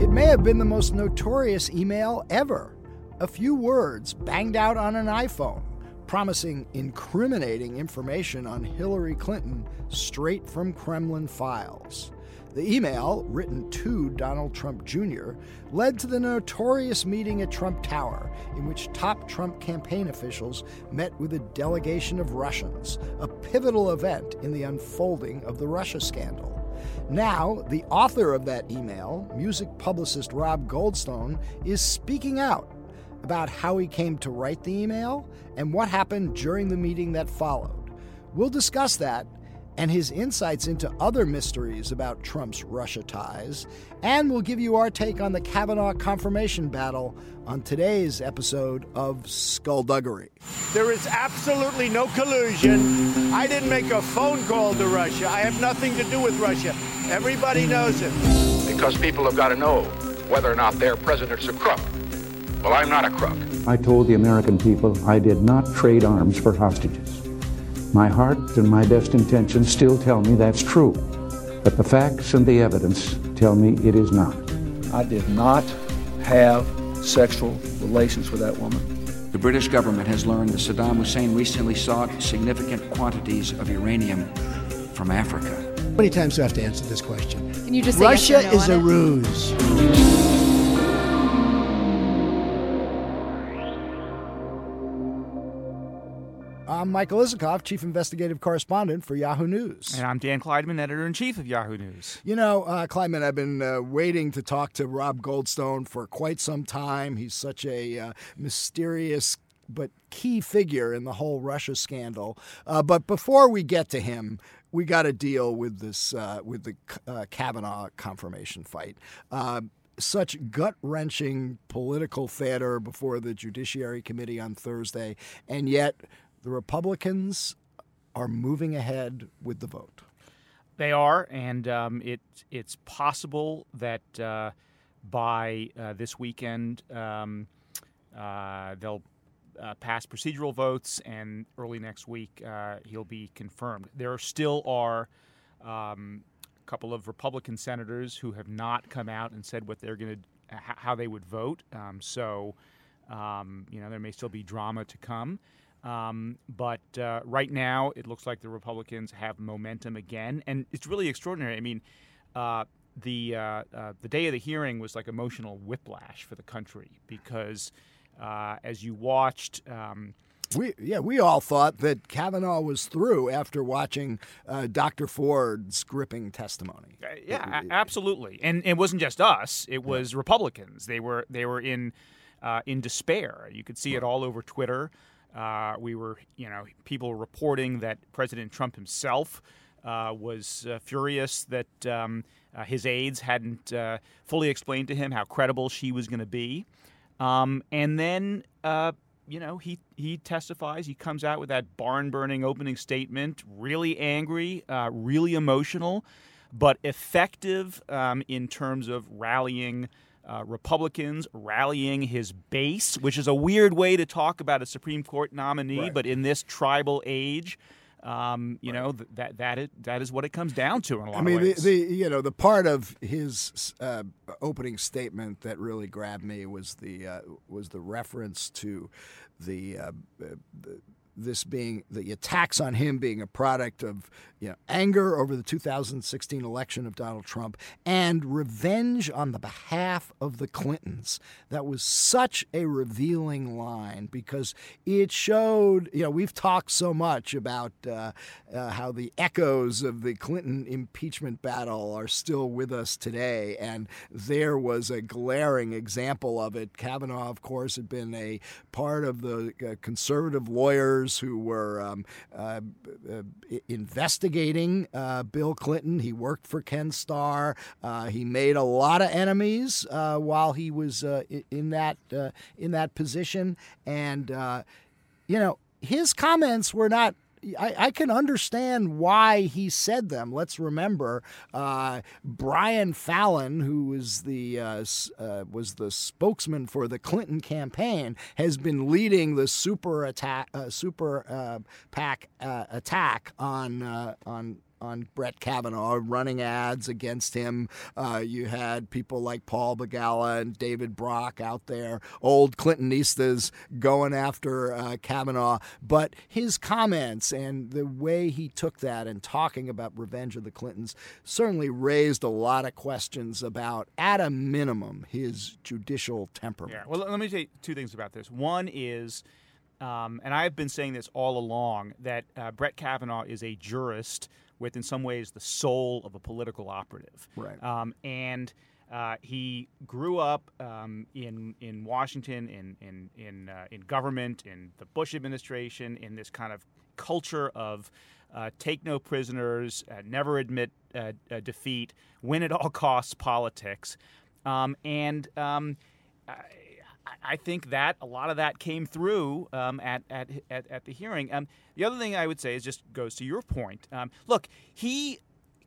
It may have been the most notorious email ever. A few words banged out on an iPhone, promising incriminating information on Hillary Clinton straight from Kremlin files. The email, written to Donald Trump Jr., led to the notorious meeting at Trump Tower, in which top Trump campaign officials met with a delegation of Russians, a pivotal event in the unfolding of the Russia scandal. Now, the author of that email, music publicist Rob Goldstone, is speaking out about how he came to write the email and what happened during the meeting that followed. We'll discuss that and his insights into other mysteries about Trump's Russia ties, and we'll give you our take on the Kavanaugh confirmation battle on today's episode of Skullduggery. There is absolutely no collusion. I didn't make a phone call to Russia. I have nothing to do with Russia. Everybody knows it. Because people have got to know whether or not their president's a crook. Well, I'm not a crook. I told the American people I did not trade arms for hostages. My heart and my best intentions still tell me that's true, but the facts and the evidence tell me it is not. I did not have sexual relations with that woman. The British government has learned that Saddam Hussein recently sought significant quantities of uranium from Africa. How many times do I have to answer this question? Can you just Russia yes no is a it? ruse. I'm Michael Isikoff, Chief Investigative Correspondent for Yahoo News. And I'm Dan Klaidman, Editor in Chief of Yahoo News. You know, uh, Klaidman, I've been uh, waiting to talk to Rob Goldstone for quite some time. He's such a uh, mysterious but key figure in the whole Russia scandal. Uh, but before we get to him, we got to deal with this uh, with the uh, Kavanaugh confirmation fight. Uh, such gut wrenching political theater before the Judiciary Committee on Thursday, and yet the Republicans are moving ahead with the vote. They are, and um, it, it's possible that uh, by uh, this weekend um, uh, they'll uh, pass procedural votes, and early next week uh, he'll be confirmed. There still are um, a couple of Republican senators who have not come out and said what they're going to, how they would vote. Um, so, um, you know, there may still be drama to come. Um, but uh, right now, it looks like the Republicans have momentum again, and it's really extraordinary. I mean, uh, the uh, uh the day of the hearing was like emotional whiplash for the country because uh, as you watched. Um, we yeah we all thought that Kavanaugh was through after watching uh, Dr. Ford's gripping testimony. yeah, it, absolutely, and it wasn't just us; it was yeah. Republicans. They were they were in in despair. You could see it all over Twitter. Uh, we were, you know, people reporting that President Trump himself uh, was uh, furious that um, uh, his aides hadn't uh, fully explained to him how credible she was going to be. Um, and then, uh, you know, he, he testifies, he comes out with that barn burning opening statement, really angry, really emotional, but effective um, in terms of rallying uh, Republicans rallying his base, which is a weird way to talk about a Supreme Court nominee, right. but in this tribal age, um, you right. know th- that that is, that is what it comes down to in a lot I mean, of ways. The, the you know the part of his uh, opening statement that really grabbed me was the uh, was the reference to the, uh, the this being the attacks on him being a product of you know, anger over the 2016 election of Donald Trump and revenge on the behalf of the Clintons. That was such a revealing line because it showed, you know, we've talked so much about uh, uh, how the echoes of the Clinton impeachment battle are still with us today, and there was a glaring example of it. Kavanaugh, of course, had been a part of the uh, conservative lawyers who were um, uh, uh, investigating uh, Bill Clinton. He worked for Ken Starr. Uh, he made a lot of enemies while he was in that in that position, and you know his comments were not I, I, can understand why he said them. Let's remember uh, Brian Fallon, who was the uh, uh, was the spokesman for the Clinton campaign, has been leading the super attack, uh, super uh, PAC uh, attack on on on Brett Kavanaugh, running ads against him. Uh, you had people like Paul Begala and David Brock out there, old Clintonistas going after uh, Kavanaugh. But his comments and the way he took that and talking about revenge of the Clintons certainly raised a lot of questions about, at a minimum, his judicial temperament. Yeah. Well, let me say two things about this. One is um, and I've been saying this all along that uh, Brett Kavanaugh is a jurist with, in some ways, the soul of a political operative. Right. Um, and uh, he grew up um, in in Washington, in in in uh, in government, in the Bush administration, in this kind of culture of uh, take no prisoners, uh, never admit uh, defeat, win at all costs politics, um, and um, I think that a lot of that came through um, at, at, at, at, the hearing. Um, the other thing I would say is just goes to your point. Um, look, he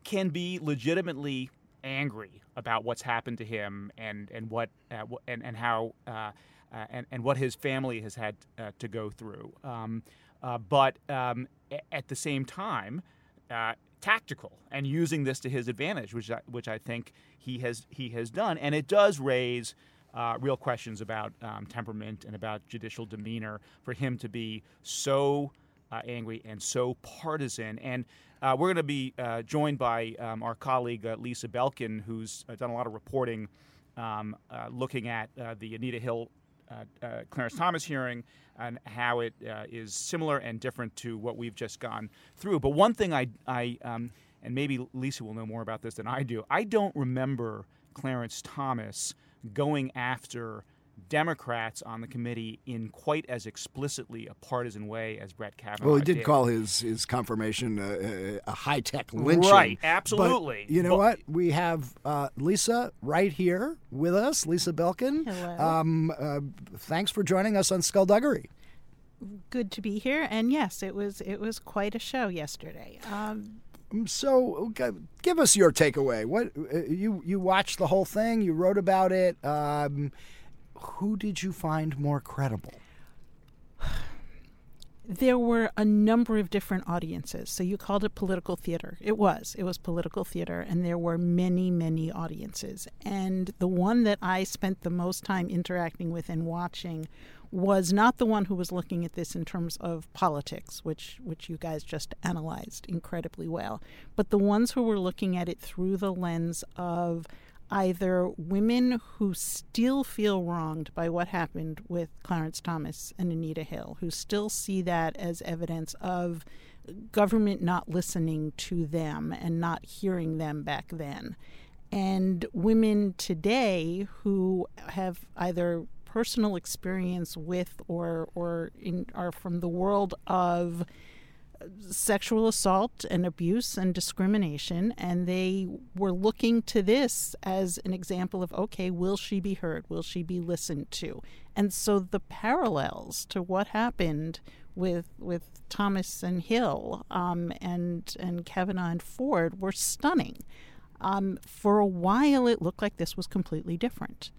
can be legitimately angry about what's happened to him and and what uh, and and how uh, uh, and and what his family has had uh, to go through. Um, uh, but um, at the same time, uh, tactical and using this to his advantage, which I, which I think he has he has done, and it does raise uh, real questions about um, temperament and about judicial demeanor for him to be so uh, angry and so partisan. And uh, we're going to be uh, joined by um, our colleague uh, Lisa Belkin, who's uh, done a lot of reporting um, looking at the Anita Hill. Clarence Thomas hearing and how it is similar and different to what we've just gone through. But one thing I, I um, and maybe Lisa will know more about this than I do, I don't remember Clarence Thomas going after Democrats on the committee in quite as explicitly a partisan way as Brett Kavanaugh. Well, he did, did. call his his confirmation a, a high tech lynching. Right, absolutely. But you know but, what? We have uh, Lisa right here with us, Lisa Belkin. Hello. Um, uh, thanks for joining us on Skullduggery. Good to be here, and yes, it was it was quite a show yesterday. Um, so, give us your takeaway. What uh, you you watched the whole thing? You wrote about it. Um, who did you find more credible? There were a number of different audiences. So you called it political theater. It was. It was political theater, and there were many, many audiences. And the one that I spent the most time interacting with and watching was not the one who was looking at this in terms of politics, which which you guys just analyzed incredibly well, but the ones who were looking at it through the lens of either women who still feel wronged by what happened with Clarence Thomas and Anita Hill, who still see that as evidence of government not listening to them and not hearing them back then. And women today who have either personal experience with or or in, are from the world of sexual assault and abuse and discrimination and they were looking to this as an example of okay will she be heard? Will she be listened to? And so the parallels to what happened with with Thomas and Hill um, and and Kavanaugh and Ford were stunning. Um, for a while it looked like this was completely different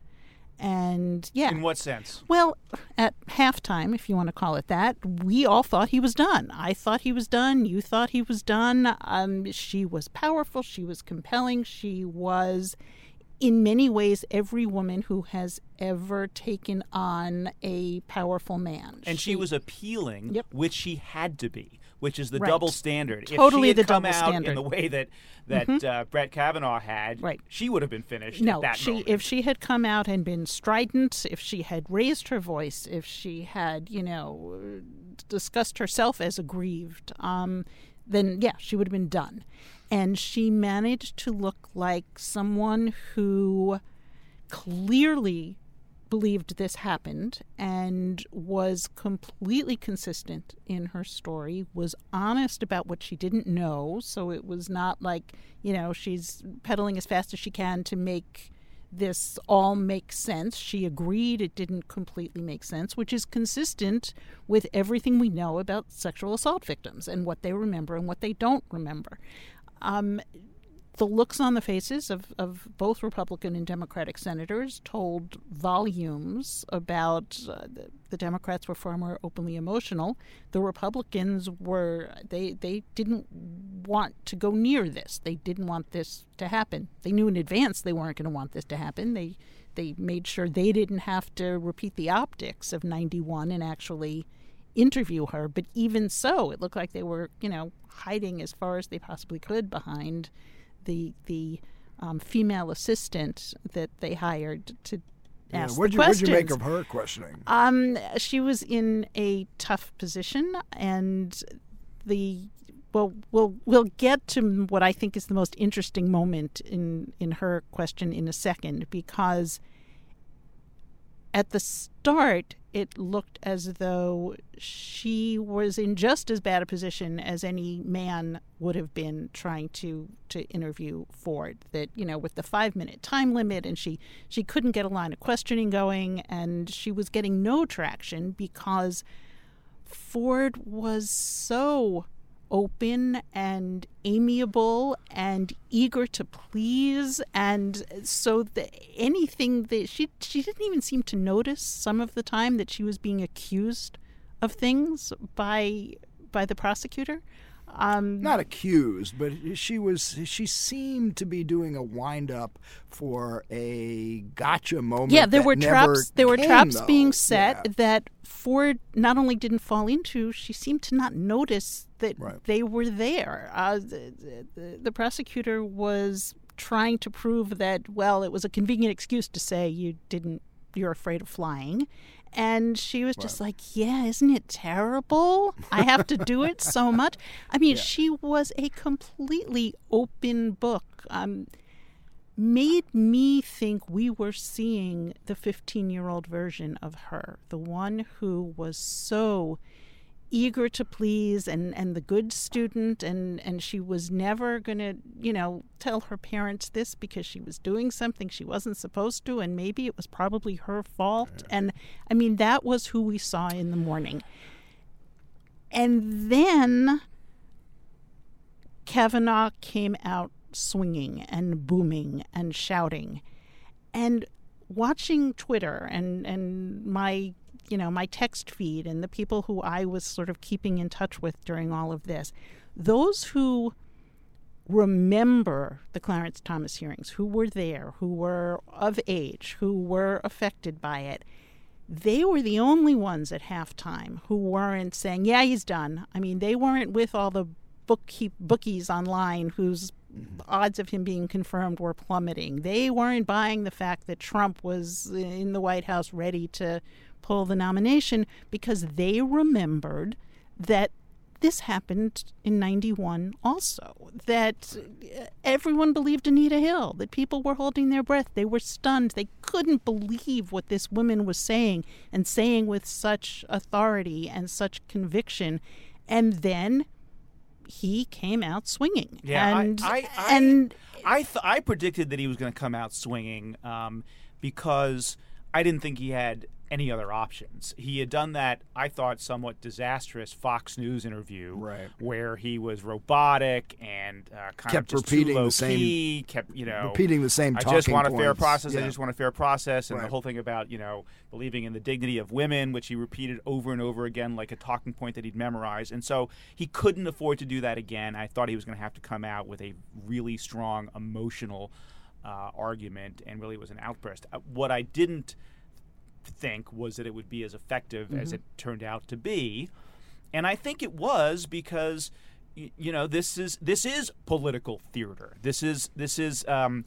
and yeah. In what sense? Well, at halftime, if you want to call it that, we all thought he was done. I thought he was done. You thought he was done. Um, she was powerful. She was compelling. She was, in many ways, every woman who has ever taken on a powerful man. And she, she was appealing, yep. which she had to be which is the right. double standard. Totally if she had the come double out standard. in the way that that mm-hmm. uh, Brett Kavanaugh had, right. she would have been finished. No, she moment. if she had come out and been strident, if she had raised her voice, if she had you know discussed herself as aggrieved, um, then yeah, she would have been done. And she managed to look like someone who clearly believed this happened and was completely consistent in her story, was honest about what she didn't know. So it was not like, you know, she's pedaling as fast as she can to make this all make sense. She agreed it didn't completely make sense, which is consistent with everything we know about sexual assault victims and what they remember and what they don't remember. Um, the looks on the faces of, of both Republican and Democratic senators told volumes about uh, the, the, Democrats were far more openly emotional. The Republicans were they they didn't want to go near this. They didn't want this to happen. They knew in advance they weren't going to want this to happen. They they made sure they didn't have to repeat the optics of 91 and actually interview her. But even so, it looked like they were, you know, hiding as far as they possibly could behind the the um, female assistant that they hired to yeah, ask what'd the you, questions. What'd you make of her questioning? Um, she was in a tough position, and the well, we'll we'll get to what I think is the most interesting moment in in her question in a second because at the start, it looked as though she was in just as bad a position as any man would have been trying to to interview Ford. That you know, with the five minute time limit, and she she couldn't get a line of questioning going, and she was getting no traction because Ford was so open and amiable and eager to please. And so that anything that she she didn't even seem to notice some of the time that she was being accused of things by by the prosecutor um, Not accused, but she was. She seemed to be doing a wind up for a gotcha moment. Yeah, there were traps. There were came, traps though. being set Yeah. that Ford not only didn't fall into, she seemed to not notice that Right. they were there. Uh, the, the, the prosecutor was trying to prove that well, it was a convenient excuse to say you didn't. You're afraid of flying. And she was just like, Yeah, isn't it terrible? I have to do it so much. I mean, she was a completely open book. Um, made me think we were seeing the 15 year old version of her, the one who was so eager to please and, and the good student and, and she was never going to you know tell her parents this because she was doing something she wasn't supposed to and maybe it was probably her fault. And i mean that was who we saw in the morning. And then Kavanaugh came out swinging and booming and shouting. And watching Twitter and, and my you know my text feed and the people who I was sort of keeping in touch with during all of this, those who remember the Clarence Thomas hearings, who were there, who were of age, who were affected by it, they were the only ones at halftime who weren't saying, "Yeah, he's done." I mean, they weren't with all the bookkeep bookies online whose odds of him being confirmed were plummeting. They weren't buying the fact that Trump was in the White House ready to pull the nomination because they remembered that this happened in 91 also that everyone believed Anita Hill that people were holding their breath. They were stunned. They couldn't believe what this woman was saying and saying with such authority and such conviction. And then he came out swinging. Yeah, and I, I, and I, th- I predicted that he was going to come out swinging um, because I didn't think he had any other options. He had done that, I thought, somewhat disastrous Fox News interview, Right. where he was robotic and uh, kind Kept of just too repeating the same- key, kept you know repeating the same I just want a fair points. process. I just want a fair process, and the whole thing about you know believing in the dignity of women, which he repeated over and over again like a talking point that he'd memorized. And so he couldn't afford to do that again. I thought he was going to have to come out with a really strong emotional uh, argument, and really was an outburst. Uh, what I didn't think was that it would be as effective as Mm-hmm. it turned out to be, and I think it was because you know this is this is political theater. This is this is um,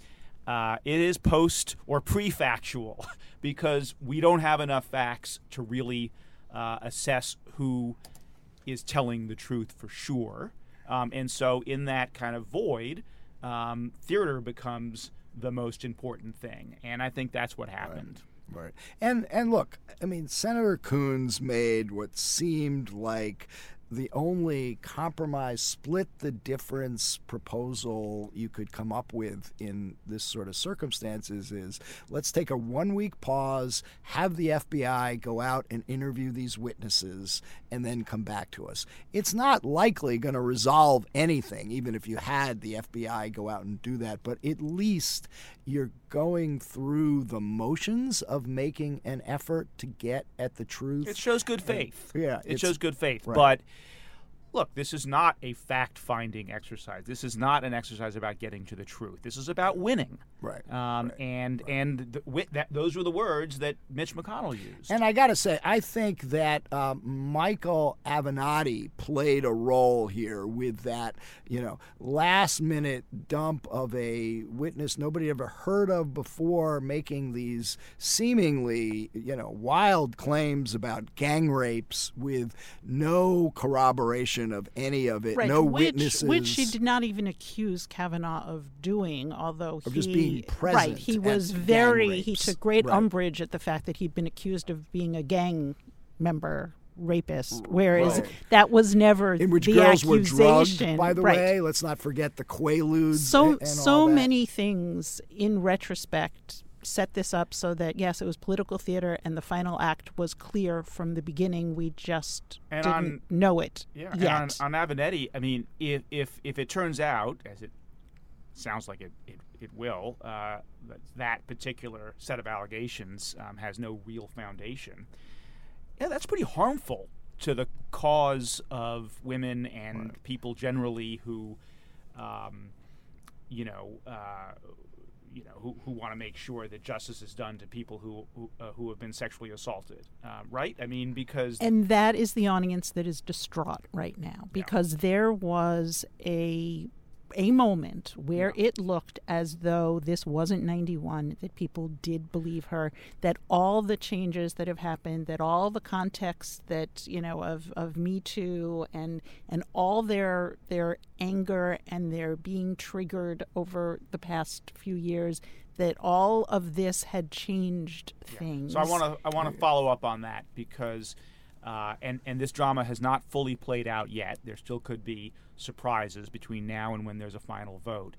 uh, it is post or pre-factual because we don't have enough facts to really uh, assess who is telling the truth for sure. Um, and so, in that kind of void, um, theater becomes the most important thing. And I think that's what happened. Right. And and look, I mean, Senator Coons made what seemed like the only compromise, split the difference proposal you could come up with in this sort of circumstances is let's take a one week pause, have the FBI go out and interview these witnesses, and then come back to us. It's not likely going to resolve anything, even if you had the FBI go out and do that, but at least you're going through the motions of making an effort to get at the truth. It shows good faith. And, yeah, it shows good faith. Right. But look, this is not a fact finding exercise. This is not an exercise about getting to the truth. This is about winning. Right. Um, right. And and the, wi- that, those were the words that Mitch McConnell used. And I got to say, I think that um, Michael Avenatti played a role here with that, you know, last minute dump of a witness nobody ever heard of before, making these seemingly, you know, wild claims about gang rapes with no corroboration of any of it, right, no which, witnesses. Which she did not even accuse Kavanaugh of doing, although Of he just being present right, he was very he took great Right. umbrage at the fact that he'd been accused of being a gang member rapist, whereas Right. that was never in which the girls were drugged, accusation. by the right. way. Let's not forget the Quaaludes. so and, and so many things in retrospect set this up so that yes it was political theater and the final act was clear from the beginning we just And didn't on- know it Yeah, and yet on, on Avenatti, I mean, if, if if it turns out, as it sounds like it it, it will, uh, that that particular set of allegations um, has no real foundation, yeah, that's pretty harmful to the cause of women and people generally who, um, you know. Uh, you know, who, who want to make sure that justice is done to people who who, uh, who have been sexually assaulted, uh, right? I mean, because And that is the audience that is distraught right now because there was a a moment where it looked as though this wasn't 91 that people did believe her that all the changes that have happened that all the context that you know of of me too and and all their their anger and their being triggered over the past few years that all of this had changed things So I want to I want to follow up on that because, uh, and and this drama has not fully played out yet. There still could be surprises between now and when there's a final vote.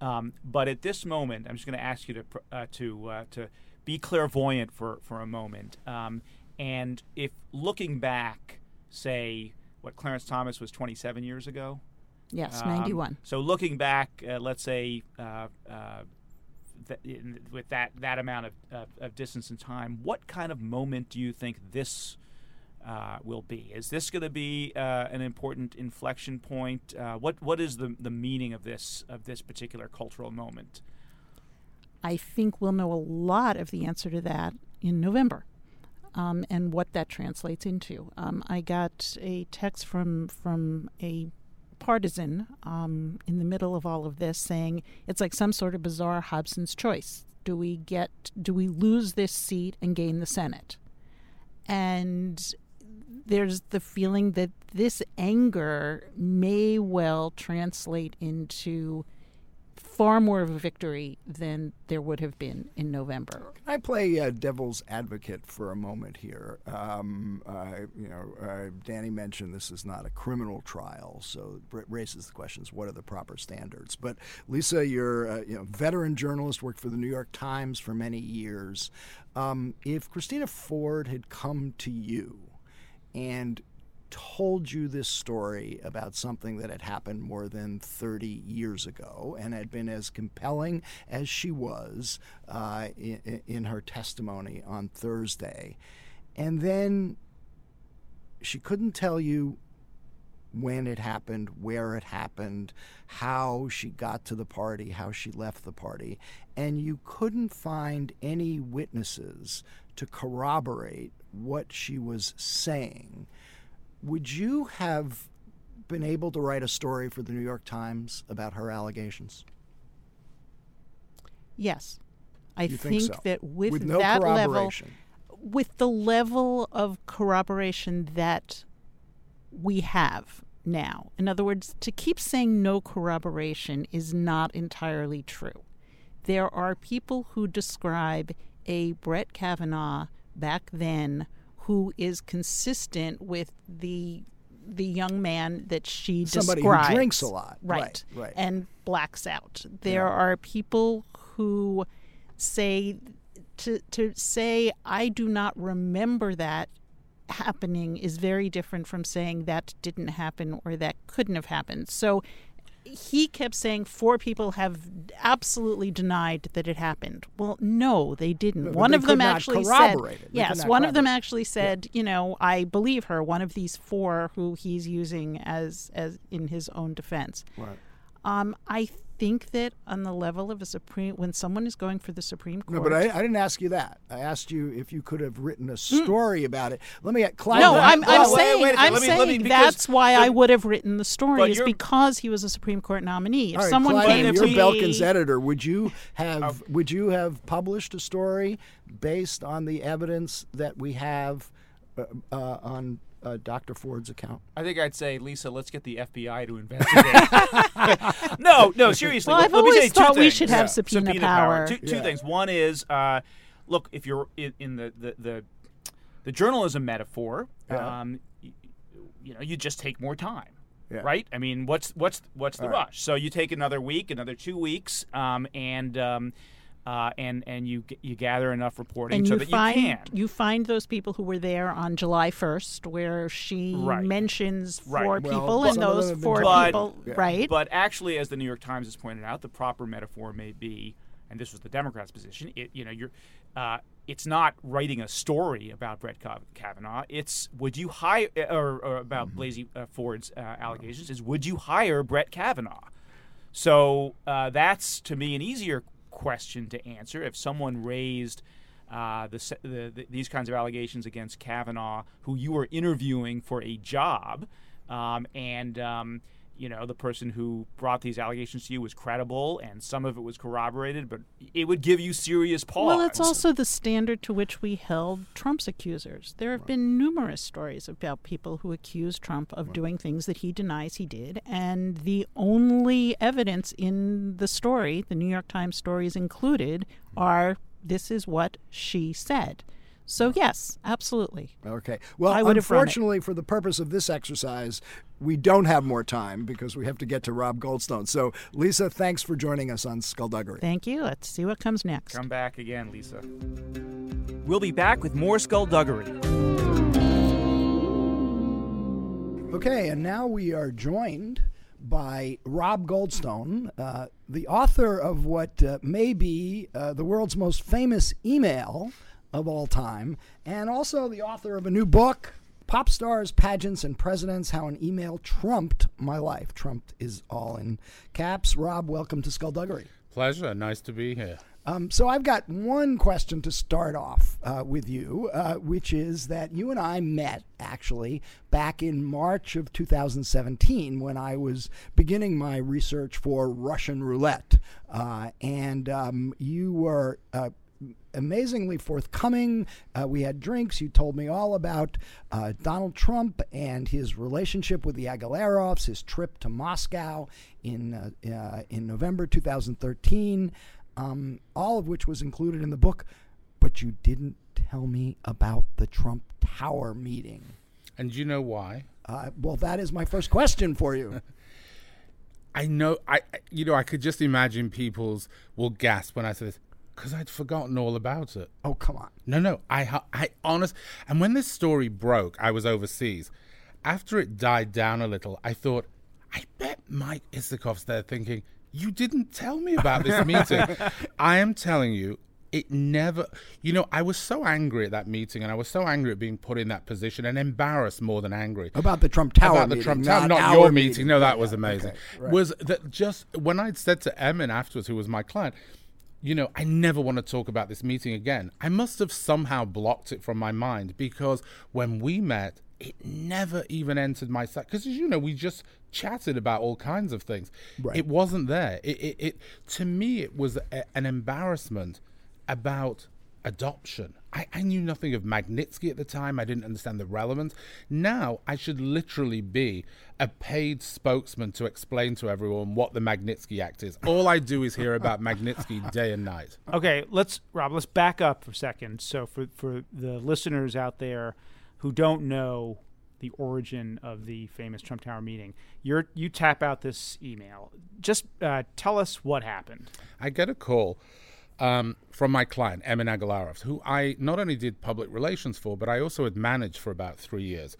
Um, but at this moment, I'm just going to ask you to uh, to uh, to be clairvoyant for for a moment. Um, and if looking back, say what Clarence Thomas was 27 years ago. yes Um, 91 So looking back, uh, let's say uh, uh, th- in, with that that amount of, of, of distance and time, what kind of moment do you think this uh, will be? Is this going to be uh, an important inflection point? Uh, what what is the the meaning of this of this particular cultural moment? I think we'll know a lot of the answer to that in November. Um, and what that translates into. Um, I got a text from from a partisan um, in the middle of all of this saying it's like some sort of bizarre Hobson's choice. Do we get? Do we lose this seat and gain the Senate? And there's the feeling that this anger may well translate into far more of a victory than there would have been in November. Can I play uh, devil's advocate for a moment here? Um, uh, you know, uh, Danny mentioned this is not a criminal trial, so it raises the questions: what are the proper standards? But Lisa, you're a you know veteran journalist, worked for the New York Times for many years. Um, if Christina Ford had come to you and told you this story about something that had happened more than 30 years ago and had been as compelling as she was uh, in, in her testimony on Thursday. And then she couldn't tell you when it happened, where it happened, how she got to the party, how she left the party, and you couldn't find any witnesses to corroborate what she was saying would you have been able to write a story for the New York Times about her allegations? Yes. I You think so? that with, With no that level with the level of corroboration that we have now. In other words, to keep saying no corroboration is not entirely true. There are people who describe a Brett Kavanaugh back then who is consistent with the the young man that she Somebody describes. who drinks a lot. Right. Right, right. And blacks out. There are people who say to to say I do not remember that happening is very different from saying that didn't happen or that couldn't have happened. So he kept saying four people have absolutely denied that it happened. Well, no, they didn't. But one they of them actually said. Yes, one of them actually said, you know, I believe her. One of these four who he's using as as in his own defense. Right. Um, I think that on the level of a supreme, when someone is going for the Supreme Court, No, but I, I didn't ask you that. I asked you if you could have written a story about it. Let me get Clive. Mm. no, I'm, I'm Well, wait, saying, wait a. I'm Let me- saying let me- because- that's why I would have written the story is because he was a Supreme Court nominee. If All right, someone Clive, came you're to Belkin's editor. Would you have would you have published a story based on the evidence that we have uh, uh, on uh, Dr. Ford's account? I think I'd say, Lisa, let's get the FBI to investigate. no, no, seriously. Well, let- I've let me always say thought we things. should have subpoena power. Two, two Yeah. things. One is, uh, look, if you're in, in the, the, the, the journalism metaphor, Yeah. um, y- you know, you just take more time. Yeah. Right. I mean, what's what's what's the All right. rush? So you take another week, another two weeks, um, and um, uh, and and you you gather enough reporting and so you that find you can. find those people who were there on July 1st, where she Right. mentions Right. four Well, people, but and some of them those four But- people, Yeah. right? But actually, as the New York Times has pointed out, the proper metaphor may be, and this was the Democrats' position. It, you know, you're, uh, it's not writing a story about Brett Kavanaugh. It's would you hire, or, or about Blasey uh, Ford's uh, allegations? Is would you hire Brett Kavanaugh? So uh, that's to me an easier question to answer. If someone raised uh, the, the, the these kinds of allegations against Kavanaugh, who you were interviewing for a job, um, and um, you know the person who brought these allegations to you was credible, and some of it was corroborated, but it would give you serious pause. Well, it's also the standard to which we held Trump's accusers. There have been numerous stories about people who accuse Trump of doing things that he denies he did, and the only evidence in the story, the New York Times stories included, hmm. are this is what she said. So yes, absolutely. Okay. Well, I would have run it. unfortunately, for the purpose of this exercise, we don't have more time because we have to get to Rob Goldstone. So, Lisa, thanks for joining us on Skullduggery. Thank you. Let's see what comes next. Come back again, Lisa. We'll be back with more skullduggery. Okay, and now we are joined by Rob Goldstone, uh, the author of what uh, may be uh, the world's most famous email of all time, and also the author of a new book, Pop Stars, Pageants, and Presidents How an Email Trumped My Life. Trumped is all in caps. Rob, welcome to Skullduggery. Pleasure. Nice to be here. Um, so I've got one question to start off uh, with you, uh, which is that you and I met actually back in March of 2017 when I was beginning my research for Russian roulette, uh, and um, you were. Amazingly forthcoming. Uh, we had drinks. You told me all about uh, Donald Trump and his relationship with the Agalarovs, his trip to Moscow in uh, uh, in November 2013 um, all of which was included in the book, but you didn't tell me about the Trump Tower meeting. And you know why? Uh, well, that is my first question for you. I know. I I- you know I could just imagine people's will gasp when I say this because I'd forgotten all about it. oh, come on. No, no. I I honest. And when this story broke, I was overseas. After it died down a little, I thought, I bet Mike Isikoff's there thinking, you didn't tell me about this meeting. I am telling you, it never. You know, I was so angry at that meeting, and I was so angry at being put in that position, and embarrassed more than angry About the Trump Tower about the meeting, Trump not Tower, not our your meeting. meeting. No, that Yeah, was amazing. okay, right. Was that just when I'd said to Emin afterwards, who was my client, you know, I never want to talk about this meeting again. I must have somehow blocked it from my mind because when we met, it never even entered my sight. Because as you know, we just chatted about all kinds of things. Right. It wasn't there. It, it, it to me, it was a, an embarrassment about adoption. I, I knew nothing of Magnitsky at the time. I didn't understand the relevance. Now I should literally be a paid spokesman to explain to everyone what the Magnitsky Act is. All I do is hear about Magnitsky day and night. Okay, let's Rob. Let's back up for a second. So for for the listeners out there who don't know the origin of the famous Trump Tower meeting. you you tap out this email. Just uh, tell us what happened. I get a call um, from my client, Emin Agalarov, who I not only did public relations for, but I also had managed for about three years.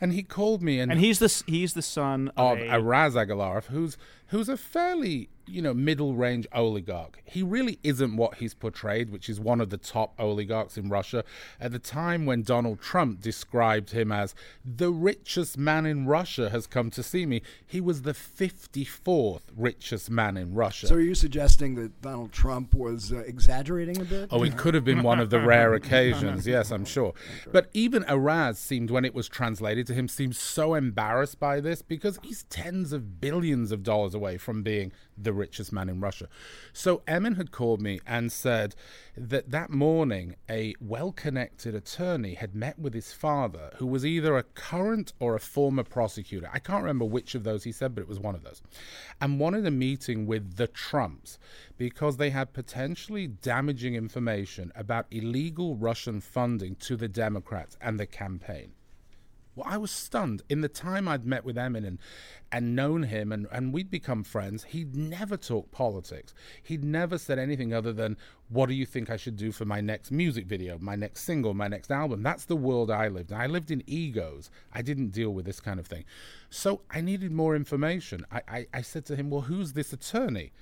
And he called me, and, and he's the he's the son of, of Aras Agalarov, who's who's a fairly you know, middle range oligarch. He really isn't what he's portrayed, which is one of the top oligarchs in Russia. At the time when Donald Trump described him as the richest man in Russia has come to see me, he was the 54th richest man in Russia. So are you suggesting that Donald Trump was uh, exaggerating a bit? Oh, it could have been one of the rare occasions. Yes, I'm sure. But even Aras seemed, when it was translated to him, seemed so embarrassed by this because he's tens of billions of dollars away from being the richest man in Russia. So Emin had called me and said that that morning a well connected attorney had met with his father, who was either a current or a former prosecutor. I can't remember which of those he said, but it was one of those. And wanted a meeting with the Trumps because they had potentially damaging information about illegal Russian funding to the Democrats and the campaign. Well, I was stunned. In the time I'd met with Emin and, known him and, and we'd become friends, he'd never talked politics. He'd never said anything other than, What do you think I should do for my next music video, my next single, my next album? That's the world I lived. I lived in egos. I didn't deal with this kind of thing. So I needed more information. I, I, I said to him, Well, who's this attorney?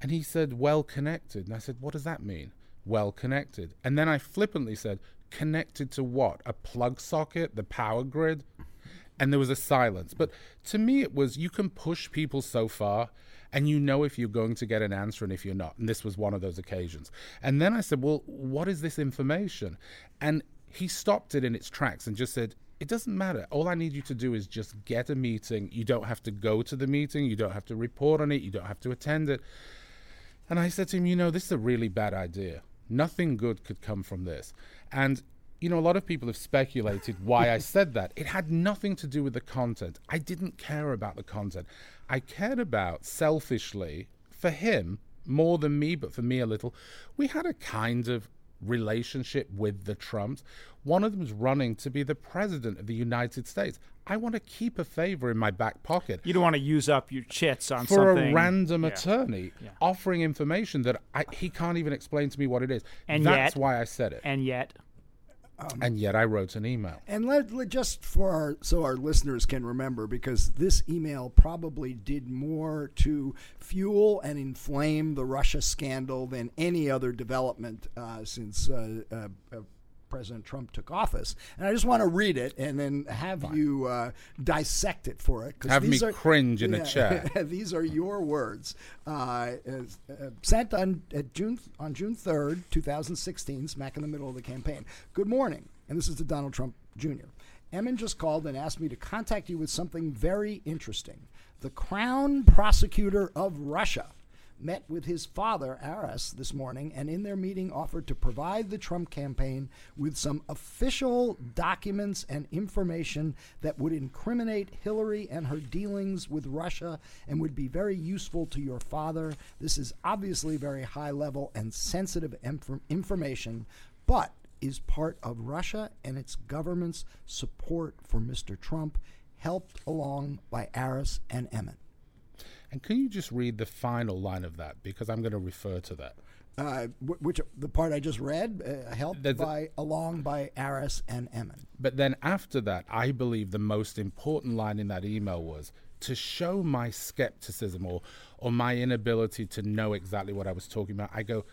And he said, Well connected. And I said, What does that mean? Well connected. And then I flippantly said, connected to what? A plug socket, the power grid? And there was a silence. But to me, it was you can push people so far and you know if you're going to get an answer and if you're not. And this was one of those occasions. And then I said, Well, what is this information? And he stopped it in its tracks and just said, it doesn't matter. All I need you to do is just get a meeting. You don't have to go to the meeting. You don't have to report on it. You don't have to attend it. And I said to him, You know, this is a really bad idea. Nothing good could come from this. And you know, a lot of people have speculated why I said that. It had nothing to do with the content. I didn't care about the content. I cared about, selfishly, for him, more than me, but for me a little, we had a kind of relationship with the Trumps. One of them's running to be the president of the United States. I want to keep a favor in my back pocket. You don't want to use up your chits on for something. a random yeah. attorney yeah. offering information that I, he can't even explain to me what it is. And that's yet, why I said it. And yet, um, and yet I wrote an email. And let, let, just for our so our listeners can remember, because this email probably did more to fuel and inflame the Russia scandal than any other development uh, since uh, uh, uh President Trump took office. And I just want to read it and then have Fine. you uh, dissect it for it. Have me are, cringe in yeah, a chair. these are your words. Uh, uh, sent on June on June third, two thousand sixteen, smack in the middle of the campaign. Good morning, and this is to Donald Trump Jr. Emin just called and asked me to contact you with something very interesting. The Crown Prosecutor of Russia met with his father, Aras, this morning, and in their meeting offered to provide the Trump campaign with some official documents and information that would incriminate Hillary and her dealings with Russia and would be very useful to your father. This is obviously very high level and sensitive inf- information, but is part of Russia and its government's support for Mr. Trump, helped along by Aras and Emin. And can you just read the final line of that because I'm going to refer to that. Uh, which the part I just read, uh, helped by along by Aras and Emin. But then after that, I believe the most important line in that email was to show my skepticism or or my inability to know exactly what I was talking about. I go,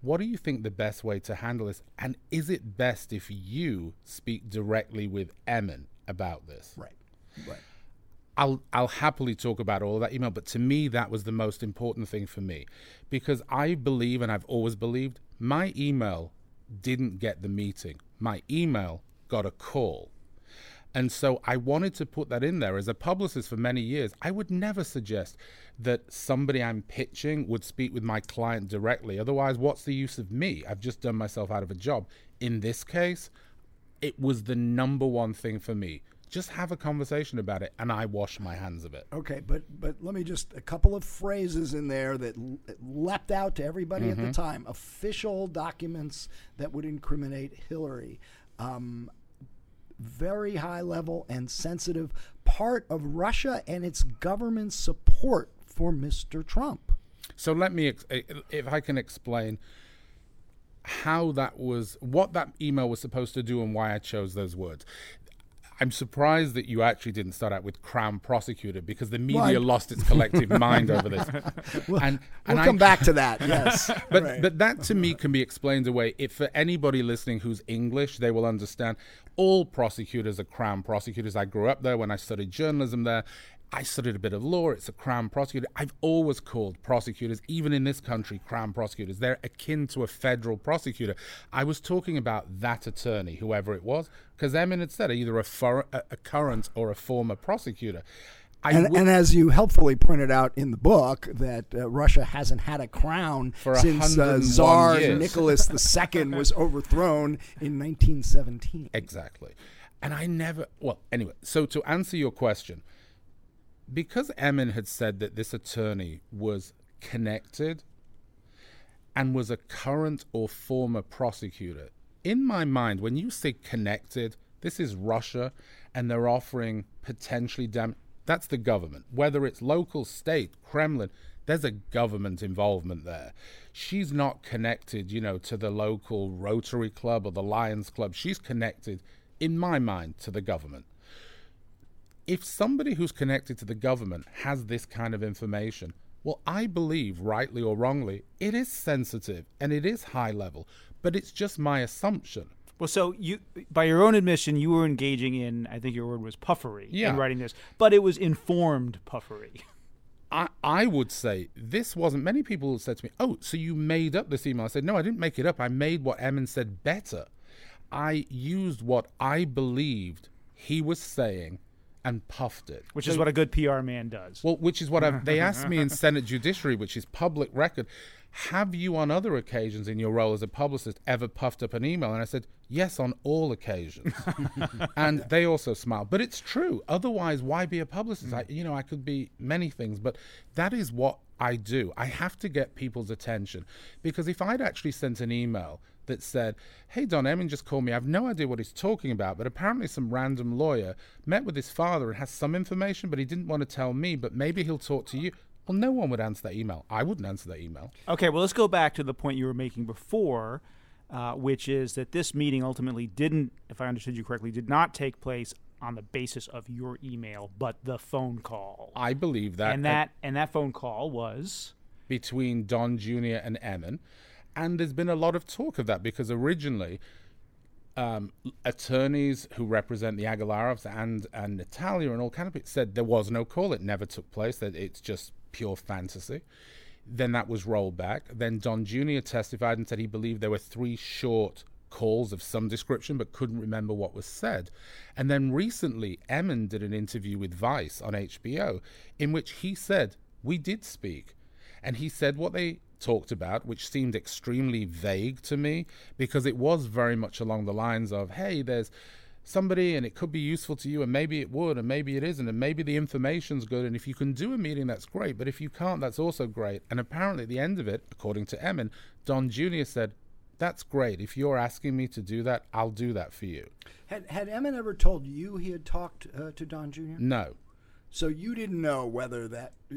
what do you think the best way to handle this? And is it best if you speak directly with Emin about this? Right. Right. I'll I'll happily talk about all of that email, but to me that was the most important thing for me because I believe and I've always believed my email didn't get the meeting. My email got a call. And so I wanted to put that in there as a publicist for many years. I would never suggest that somebody I'm pitching would speak with my client directly. Otherwise, what's the use of me? I've just done myself out of a job. In this case, it was the number one thing for me just have a conversation about it and i wash my hands of it okay but but let me just a couple of phrases in there that leapt out to everybody mm-hmm. at the mm-hmm. time official documents that would incriminate hillary um, very high level and sensitive part of Russia and its government support for Mr. Trump. So let me, ex- if I can explain how that was, what that email was supposed to do, and why I chose those words. I'm surprised that you actually didn't start out with Crown Prosecutor because the media Well, lost its collective mind over this. We'll- and, we'll come back to that, yes. but Right. but that to me can be explained away. If for anybody listening who's English, they will understand. All prosecutors are Crown prosecutors. I grew up there when I studied journalism there. I studied a bit of law. It's a Crown prosecutor. I've always called prosecutors, even in this country, Crown prosecutors. They're akin to a federal prosecutor. I was talking about that attorney, whoever it was, because Emin had said either a, for, a, a current or a former prosecutor. And, would- and as you helpfully pointed out in the book, that uh, Russia hasn't had a crown For since uh, 101 Tsar years. Nicholas II was overthrown in 1917. Exactly. And I never, well, anyway, so to answer your question, because Emin had said that this attorney was connected and was a current or former prosecutor, in my mind, when you say connected, this is Russia and they're offering potentially dam that's the government. Whether it's local, state, Kremlin, there's a government involvement there. She's not connected, you know, to the local Rotary Club or the Lions Club. She's connected, in my mind, to the government if somebody who's connected to the government has this kind of information, well, I believe, rightly or wrongly, it is sensitive and it is high level, but it's just my assumption. Well, so you, by your own admission, you were engaging in, I think your word was puffery Yeah. in writing this, but it was informed puffery. I, I would say this wasn't. Many people said to me, "Oh, so you made up this email?" I said, "No, I didn't make it up. I made what Emin said better. I used what I believed he was saying and puffed it." Which So- is what a good PR man does. Well, which is what I've, they asked me in Senate Judiciary, which is public record. Have you, on other occasions in your role as a publicist, ever puffed up an email? And I said, yes, on all occasions. and they also smiled. But it's true. Otherwise, why be a publicist? I, you know, I could be many things, but that is what I do. I have to get people's attention because if I'd actually sent an email that said, Hey, Don Emin just called me. I have no idea what he's talking about, but apparently some random lawyer met with his father and has some information, but he didn't want to tell me, but maybe he'll talk to you. Well, no one would answer that email. I wouldn't answer that email. Okay, well, let's go back to the point you were making before, uh, which is that this meeting ultimately didn't, if I understood you correctly, did not take place on the basis of your email, but the phone call. I believe that. and that and that phone call was between Don Jr. and Emin. And there's been a lot of talk of that because originally um, attorneys who represent the Agalarovs and, and Natalia and all kind of people said there was no call. It never took place, that it's just pure fantasy. Then that was rolled back. Then Don Jr. testified and said he believed there were three short calls of some description but couldn't remember what was said. And then recently, Emin did an interview with Vice on HBO in which he said, We did speak. And he said what they talked about, which seemed extremely vague to me because it was very much along the lines of, Hey, there's somebody and it could be useful to you and maybe it would and maybe it isn't and maybe the information's good and if you can do a meeting that's great but if you can't that's also great and apparently at the end of it according to Emin Don Jr. said that's great if you're asking me to do that I'll do that for you Had had Emin ever told you he had talked uh, to Don Jr.? no So you didn't know whether that uh,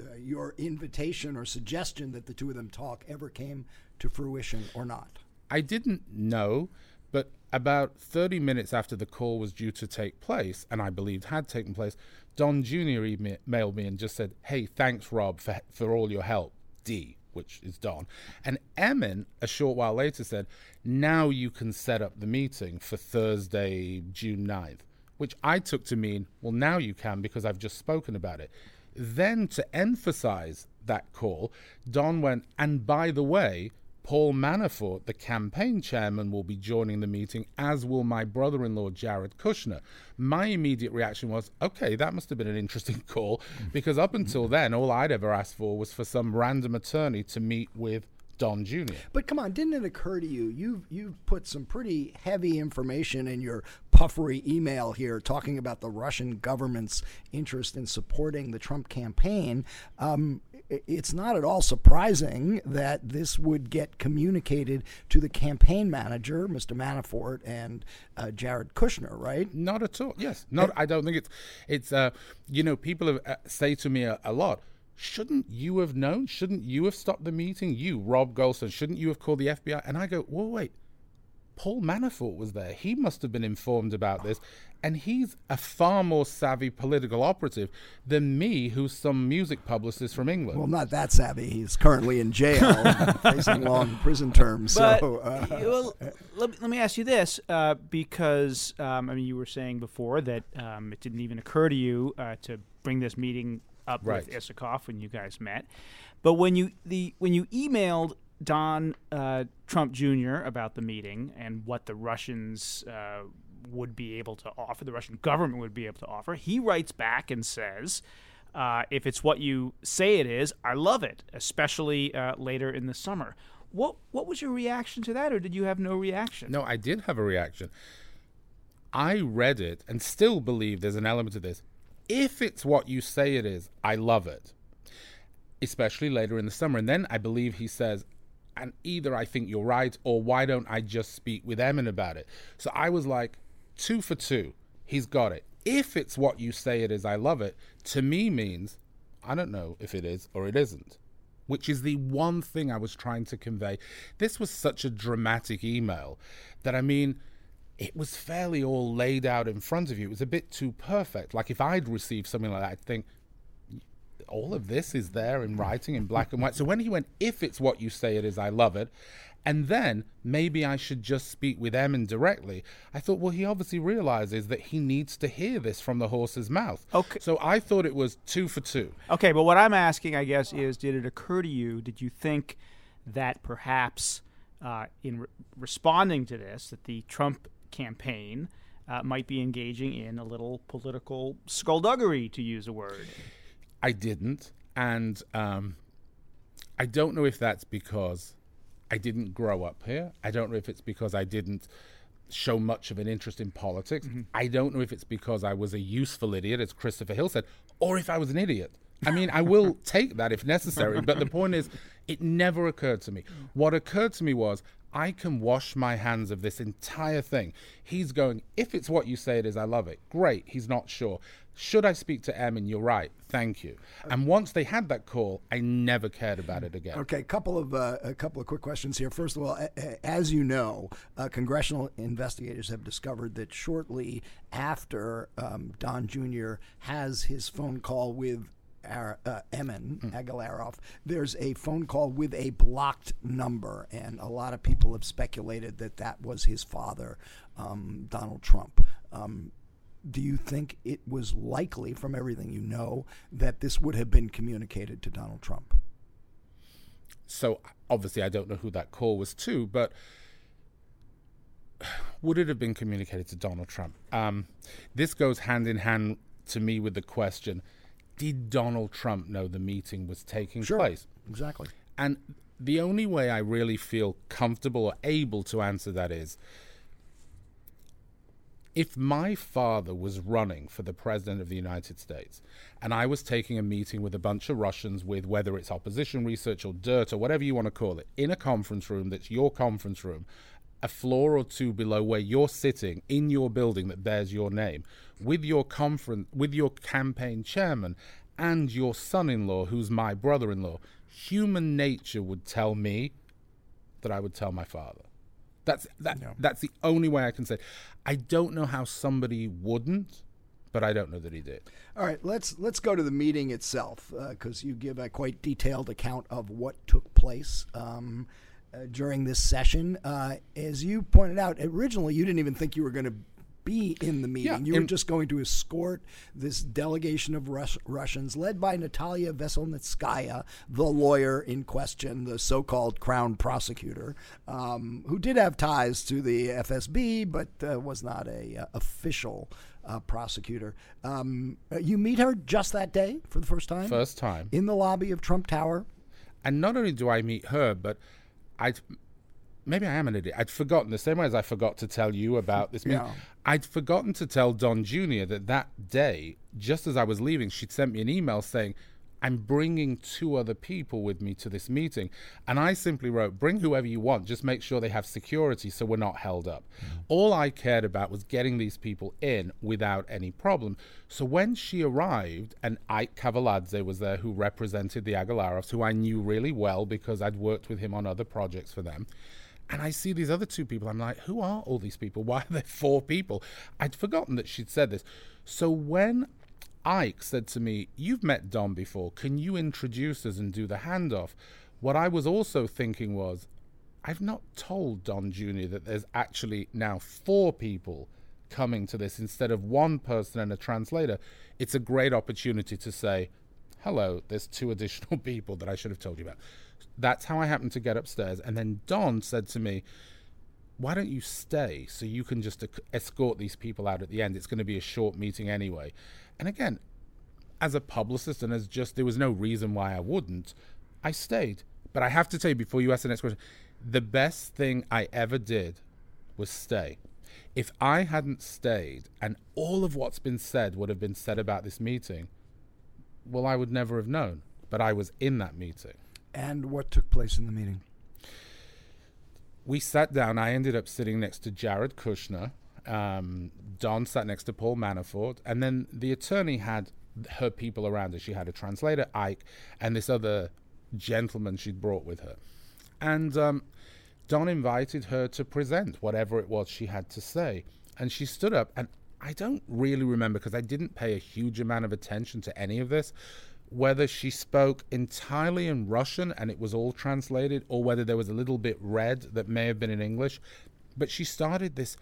uh, your invitation or suggestion that the two of them talk ever came to fruition or not. I didn't know, but about 30 minutes after the call was due to take place, and I believed had taken place, Don Jr. emailed me and just said, Hey, thanks, Rob, for, for all your help. D, which is Don. And Emin, a short while later, said, Now you can set up the meeting for Thursday, June 9th, which I took to mean, Well, now you can because I've just spoken about it. Then, to emphasize that call, Don went, And by the way, Paul Manafort, the campaign chairman, will be joining the meeting, as will my brother in law, Jared Kushner. My immediate reaction was, okay, that must have been an interesting call, because up until then, all I'd ever asked for was for some random attorney to meet with Don Jr. But come on, didn't it occur to you? You've you've put some pretty heavy information in your puffery email here, talking about the Russian government's interest in supporting the Trump campaign. Um, it's not at all surprising that this would get communicated to the campaign manager, Mr. Manafort, and uh, Jared Kushner, right? Not at all. Yes, not. I don't think it's. It's. Uh, you know, people have, uh, say to me a, a lot. Shouldn't you have known? Shouldn't you have stopped the meeting? You, Rob Goldstone, shouldn't you have called the FBI? And I go, well, wait. Paul Manafort was there. He must have been informed about this. And he's a far more savvy political operative than me, who's some music publicist from England. Well, not that savvy. He's currently in jail, facing long prison terms. But, so, uh, well, let, me- let me ask you this, uh, because um, I mean, you were saying before that um, it didn't even occur to you uh, to bring this meeting up Right. with Isikoff when you guys met. But when you the when you emailed Don uh, Trump Jr. about the meeting and what the Russians uh, would be able to offer, the Russian government would be able to offer, he writes back and says. Uh, if it's what you say it is, I love it, especially uh, later in the summer. What what was your reaction to that, or did you have no reaction? No, I did have a reaction. I read it and still believe there's an element to this. If it's what you say it is, I love it. Especially later in the summer. And then I believe he says, and either I think you're right, or why don't I just speak with Emin about it? So I was like, two for two. He's got it. If it's what you say it is, I love it, to me means I don't know if it is or it isn't which is the one thing I was trying to convey. This was such a dramatic email that I mean, it was fairly all laid out in front of you. It was a bit too perfect. Like if I'd received something like that, I'd think, all of this is there in writing in black and white. So when he went, if it's what you say it is, I love it. And then maybe I should just speak with Emin directly. I thought, well, he obviously realizes that he needs to hear this from the horse's mouth. Okay. So I thought it was two for two. Okay, but what I'm asking, I guess, is did it occur to you, did you think that perhaps uh, in re- responding to this, that the Trump campaign uh, might be engaging in a little political skullduggery, to use a word? I didn't, and um, I don't know if that's because I didn't grow up here. I don't know if it's because I didn't show much of an interest in politics. I don't know if it's because I was a useful idiot, as Christopher Hill said, or if I was an idiot. I mean, I will take that if necessary, but the point is, it never occurred to me. What occurred to me was, I can wash my hands of this entire thing. He's going, if it's what you say it is, I love it. Great. He's not sure. Should I speak to Emin? You're right. Thank you. And once they had that call, I never cared about it again. Okay, couple of uh, a couple of quick questions here. First of all, as you know, uh, congressional investigators have discovered that shortly after um, Don Jr. has his phone call with. Ar- uh, Emin Agalarov, there's a phone call with a blocked number, and a lot of people have speculated that that was his father, um, Donald Trump. Um, do you think it was likely, from everything you know, that this would have been communicated to Donald Trump? So obviously, I don't know who that call was to, but would it have been communicated to Donald Trump? Um, this goes hand in hand to me with the question Did Donald Trump know the meeting was taking Sure. place? Exactly. And the only way I really feel comfortable or able to answer that is if my father was running for the president of the United States and I was taking a meeting with a bunch of Russians with whether it's opposition research or dirt or whatever you want to call it in a conference room that's your conference room a floor or two below where you're sitting in your building that bears your name with your conference with your campaign chairman and your son-in-law who's my brother-in-law human nature would tell me that I would tell my father. That's that that's the only way I can say I don't know how somebody wouldn't but I don't know that he did. All right, let's let's go to the meeting itself because you give a quite detailed account of what took place um, uh, during this session. Uh, as you pointed out, originally you didn't even think you were going to be in the meeting. Yeah, you were just going to escort this delegation of Rus- Russians, led by Natalia Veselnitskaya, the lawyer in question, the so-called crown prosecutor, um, who did have ties to the FSB, but uh, was not a uh, official uh, prosecutor. Um, uh, you meet her just that day for the first time. First time. in the lobby of Trump Tower. and not only do I meet her but I'd maybe I am an idiot I'd forgotten the same way as I forgot to tell you about this meeting Yeah. I'd forgotten to tell Don Jr. that that day just as I was leaving she'd sent me an email saying I'm bringing two other people with me to this meeting. And I simply wrote, bring whoever you want, just make sure they have security so we're not held up. Mm-hmm. All I cared about was getting these people in without any problem. So when she arrived, and Ike Kaveladze was there, who represented the Agalarovs, who I knew really well because I'd worked with him on other projects for them. And I see these other two people. I'm like, who are all these people? Why are there four people? I'd forgotten that she'd said this. So when Ike said to me, You've met Don before. Can you introduce us and do the handoff? What I was also thinking was, I've not told Don Jr. that there's actually now four people coming to this instead of one person and a translator. It's a great opportunity to say, Hello, there's two additional people that I should have told you about. That's how I happened to get upstairs. And then Don said to me, why don't you stay so you can just escort these people out at the end? It's going to be a short meeting anyway. And again, as a publicist and as just there was no reason why I wouldn't, I stayed. But I have to tell you before you ask the next question, the best thing I ever did was stay. If I hadn't stayed and all of what's been said would have been said about this meeting, well, I would never have known. But I was in that meeting. And what took place in the meeting? We sat down. I ended up sitting next to Jared Kushner, um, Don sat next to Paul Manafort, and then the attorney had her people around her. She had a translator, Ike, and this other gentleman she'd brought with her. And um, Don invited her to present whatever it was she had to say. And she stood up, and I don't really remember because I didn't pay a huge amount of attention to any of this. Whether she spoke entirely in Russian and it was all translated, or whether there was a little bit read that may have been in English. But she started this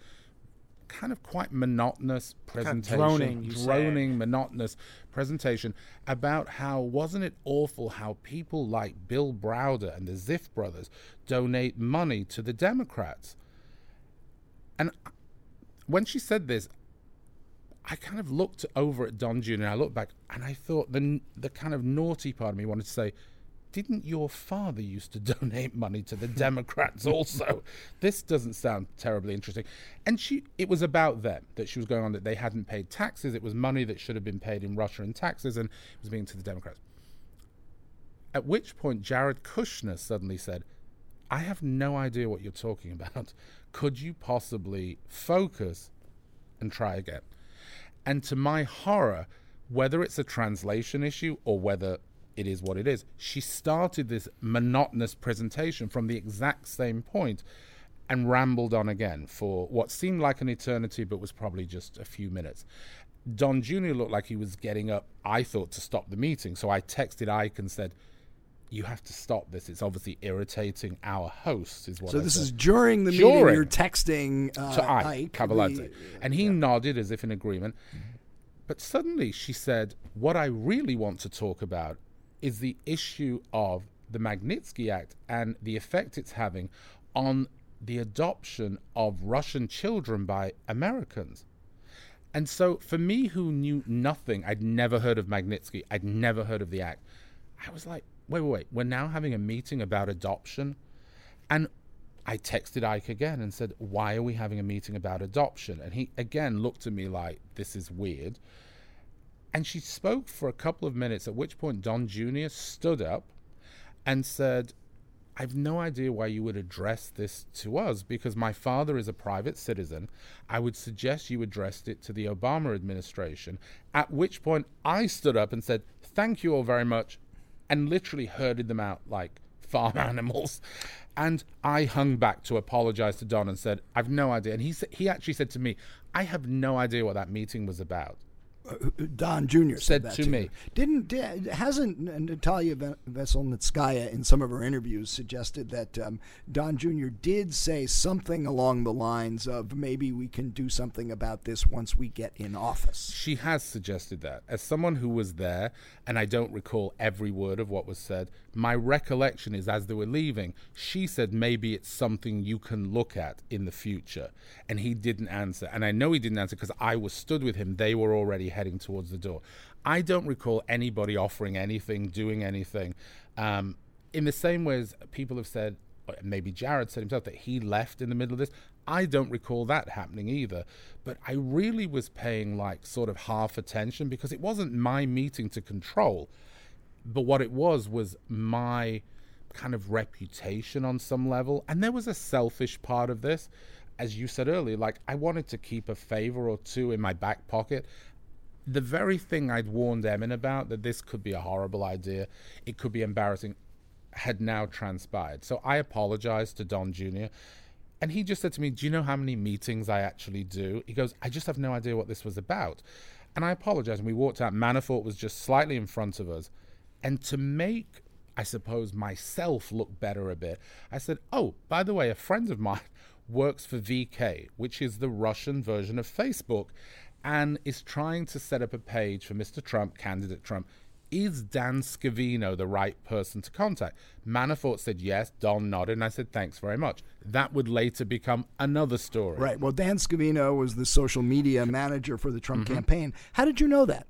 kind of quite monotonous presentation, kind of droning, droning monotonous presentation about how wasn't it awful how people like Bill Browder and the Ziff brothers donate money to the Democrats. And uh, when she said this, I kind of looked over at Don Jr. and I looked back and I thought the the kind of naughty part of me wanted to say, didn't your father used to donate money to the Democrats also? this doesn't sound terribly interesting. And she it was about them that she was going on that they hadn't paid taxes. It was money that should have been paid in Russia in taxes and it was being to the Democrats. At which point Jared Kushner suddenly said, I have no idea what you're talking about. Could you possibly focus and try again? And to my horror, whether it's a translation issue or whether it is what it is. She started this monotonous presentation from the exact same point and rambled on again for what seemed like an eternity, but was probably just a few minutes. Don Jr. looked like he was getting up, I thought, to stop the meeting. So I texted Ike and said, you have to stop this. It's obviously irritating our host, is what So I this said. is during the During. meeting. You're texting uh, to Ike, Ike the- and he nodded as if in agreement. But suddenly she said, What I really want to talk about is the issue of the Magnitsky Act and the effect it's having on the adoption of Russian children by Americans. And so, for me, who knew nothing, I'd never heard of Magnitsky, I'd never heard of the act. I was like, wait, wait, wait, we're now having a meeting about adoption. And I texted Ike again and said, why are we having a meeting about adoption? And he again looked at me like, this is weird. And she spoke for a couple of minutes, at which point Don Jr. stood up and said, I've no idea why you would address this to us because my father is a private citizen. I would suggest you addressed it to the Obama administration. At which point I stood up and said, Thank you all very much, and literally herded them out like farm animals. And I hung back to apologize to Don and said, I've no idea. And he, sa- he actually said to me, I have no idea what that meeting was about. Don Jr. said, Said that to you. me. Didn't di- hasn't Natalia Veselnitskaya in some of her interviews suggested that um, Don Jr. did say something along the lines of maybe we can do something about this once we get in office. She has suggested that. As someone who was there, and I don't recall every word of what was said, my recollection is as they were leaving, she said maybe it's something you can look at in the future. And he didn't answer. And I know he didn't answer because I was stood with him. They were already heading towards the door. I don't recall anybody offering anything, doing anything. Um, in the same way as people have said, maybe Jared said himself, that he left in the middle of this. I don't recall that happening either. But I really was paying like sort of half attention because it wasn't my meeting to control. But what it was was my kind of reputation on some level. And there was a selfish part of this. As you said earlier, like I wanted to keep a favor or two in my back pocket. The very thing I'd warned Emin about, that this could be a horrible idea, it could be embarrassing, had now transpired. So I apologized to Don Jr. And he just said to me, Do you know how many meetings I actually do? He goes, I just have no idea what this was about. And I apologized. And we walked out. Manafort was just slightly in front of us. And to make, I suppose, myself look better a bit, I said, Oh, by the way, a friend of mine works for VK, which is the Russian version of Facebook, and is trying to set up a page for Mr. Trump, candidate Trump. Is Dan Scavino the right person to contact? Manafort said yes. Don nodded, and I said thanks very much. That would later become another story. Right. Well, Dan Scavino was the social media manager for the Trump mm-hmm. campaign. How did you know that?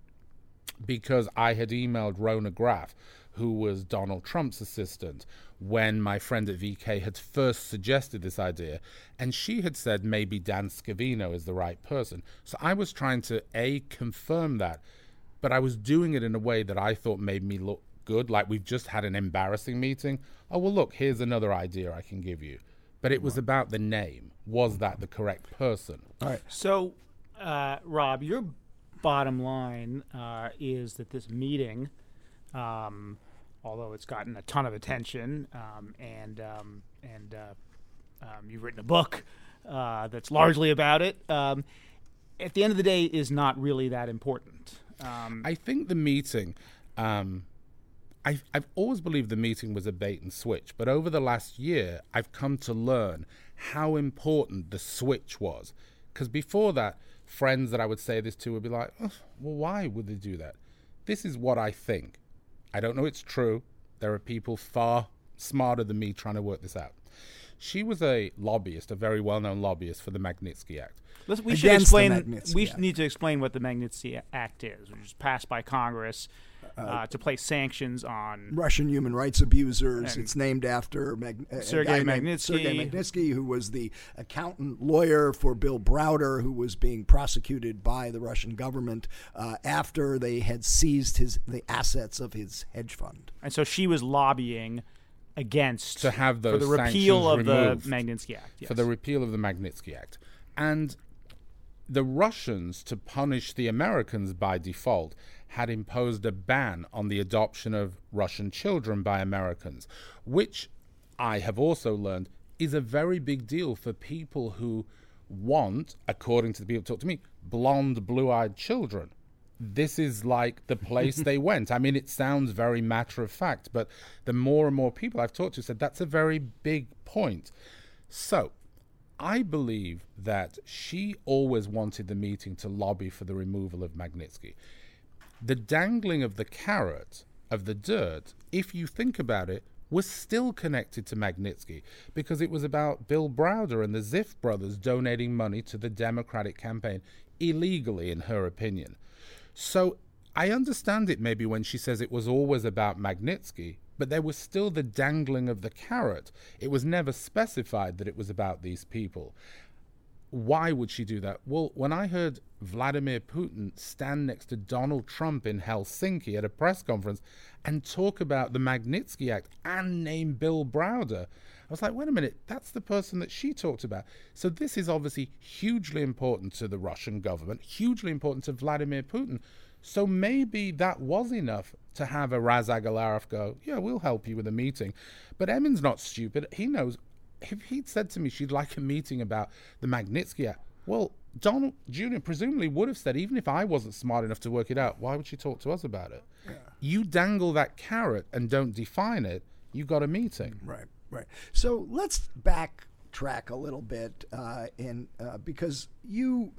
Because I had emailed Rona Graff, who was Donald Trump's assistant, when my friend at VK had first suggested this idea, and she had said maybe Dan Scavino is the right person. So I was trying to A, confirm that, but I was doing it in a way that I thought made me look good, like we've just had an embarrassing meeting. Oh, well, look, here's another idea I can give you. But it was about the name. Was that the correct person? All right. So, uh, Rob, you're bottom line uh, is that this meeting, um, although it's gotten a ton of attention, um, and um, and uh, um, you've written a book uh, that's largely about it, um, at the end of the day, is not really that important. Um, I think the meeting. I've, I've always believed the meeting was a bait and switch, but over the last year, I've come to learn how important the switch was. Because before that, friends that I would say this to would be like, well, why would they do that? This is what I think. I don't know it's true. There are people far smarter than me trying to work this out. She was a lobbyist, a very well known lobbyist for the Magnitsky Act. Let's, we should explain. We Act. need to explain what the Magnitsky Act is, which was passed by Congress uh, uh, to place sanctions on Russian human rights abusers. It's named after Mag- Sergei Magnitsky. Sergei Magnitsky, who was the accountant lawyer for Bill Browder, who was being prosecuted by the Russian government uh, after they had seized his the assets of his hedge fund. And so she was lobbying against to have those for the repeal of the Magnitsky Act. Yes. For the repeal of the Magnitsky Act. And the Russians, to punish the Americans by default, had imposed a ban on the adoption of Russian children by Americans, which I have also learned is a very big deal for people who want, according to the people who talk to me, blonde, blue eyed children. This is like the place they went. I mean, it sounds very matter of fact, but the more and more people I've talked to said that's a very big point. So, I believe that she always wanted the meeting to lobby for the removal of Magnitsky. The dangling of the carrot of the dirt, if you think about it, was still connected to Magnitsky because it was about Bill Browder and the Ziff brothers donating money to the Democratic campaign illegally, in her opinion. So I understand it maybe when she says it was always about Magnitsky, but there was still the dangling of the carrot. It was never specified that it was about these people. Why would she do that? Well, when I heard Vladimir Putin stand next to Donald Trump in Helsinki at a press conference and talk about the Magnitsky Act and name Bill Browder, I was like, wait a minute, that's the person that she talked about. So this is obviously hugely important to the Russian government, hugely important to Vladimir Putin. So maybe that was enough to have Aras Agalarov go, yeah, we'll help you with a meeting. But Emin's not stupid. He knows if he'd said to me she'd like a meeting about the Magnitsky Act, well, Donald Jr. presumably would have said, even if I wasn't smart enough to work it out, why would she talk to us about it? Yeah. You dangle that carrot and don't define it, you got a meeting. Right, right. So let's backtrack a little bit uh, in uh, because you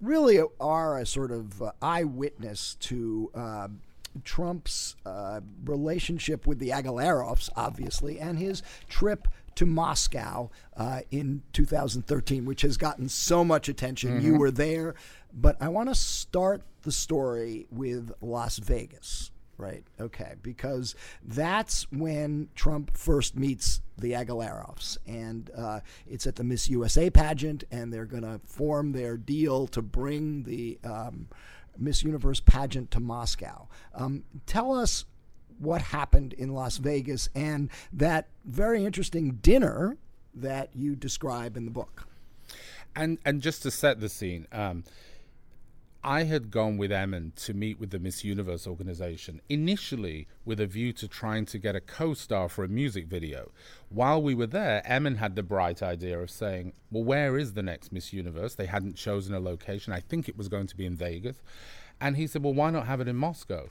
really are a sort of uh, eyewitness to. Um, Trump's uh, relationship with the Agalarovs, obviously, and his trip to Moscow uh, in 2013, which has gotten so much attention. Mm-hmm. You were there, but I want to start the story with Las Vegas right? Okay, because that's when Trump first meets the Agalarovs, and uh, it's at the Miss USA pageant, and they're going to form their deal to bring the um, Miss Universe pageant to Moscow. Um, tell us what happened in Las Vegas and that very interesting dinner that you describe in the book. And and just to set the scene, um, I had gone with Emin to meet with the Miss Universe organization, initially with a view to trying to get a co star for a music video. While we were there, Emin had the bright idea of saying, Well, where is the next Miss Universe? They hadn't chosen a location. I think it was going to be in Vegas. And he said, Well, why not have it in Moscow?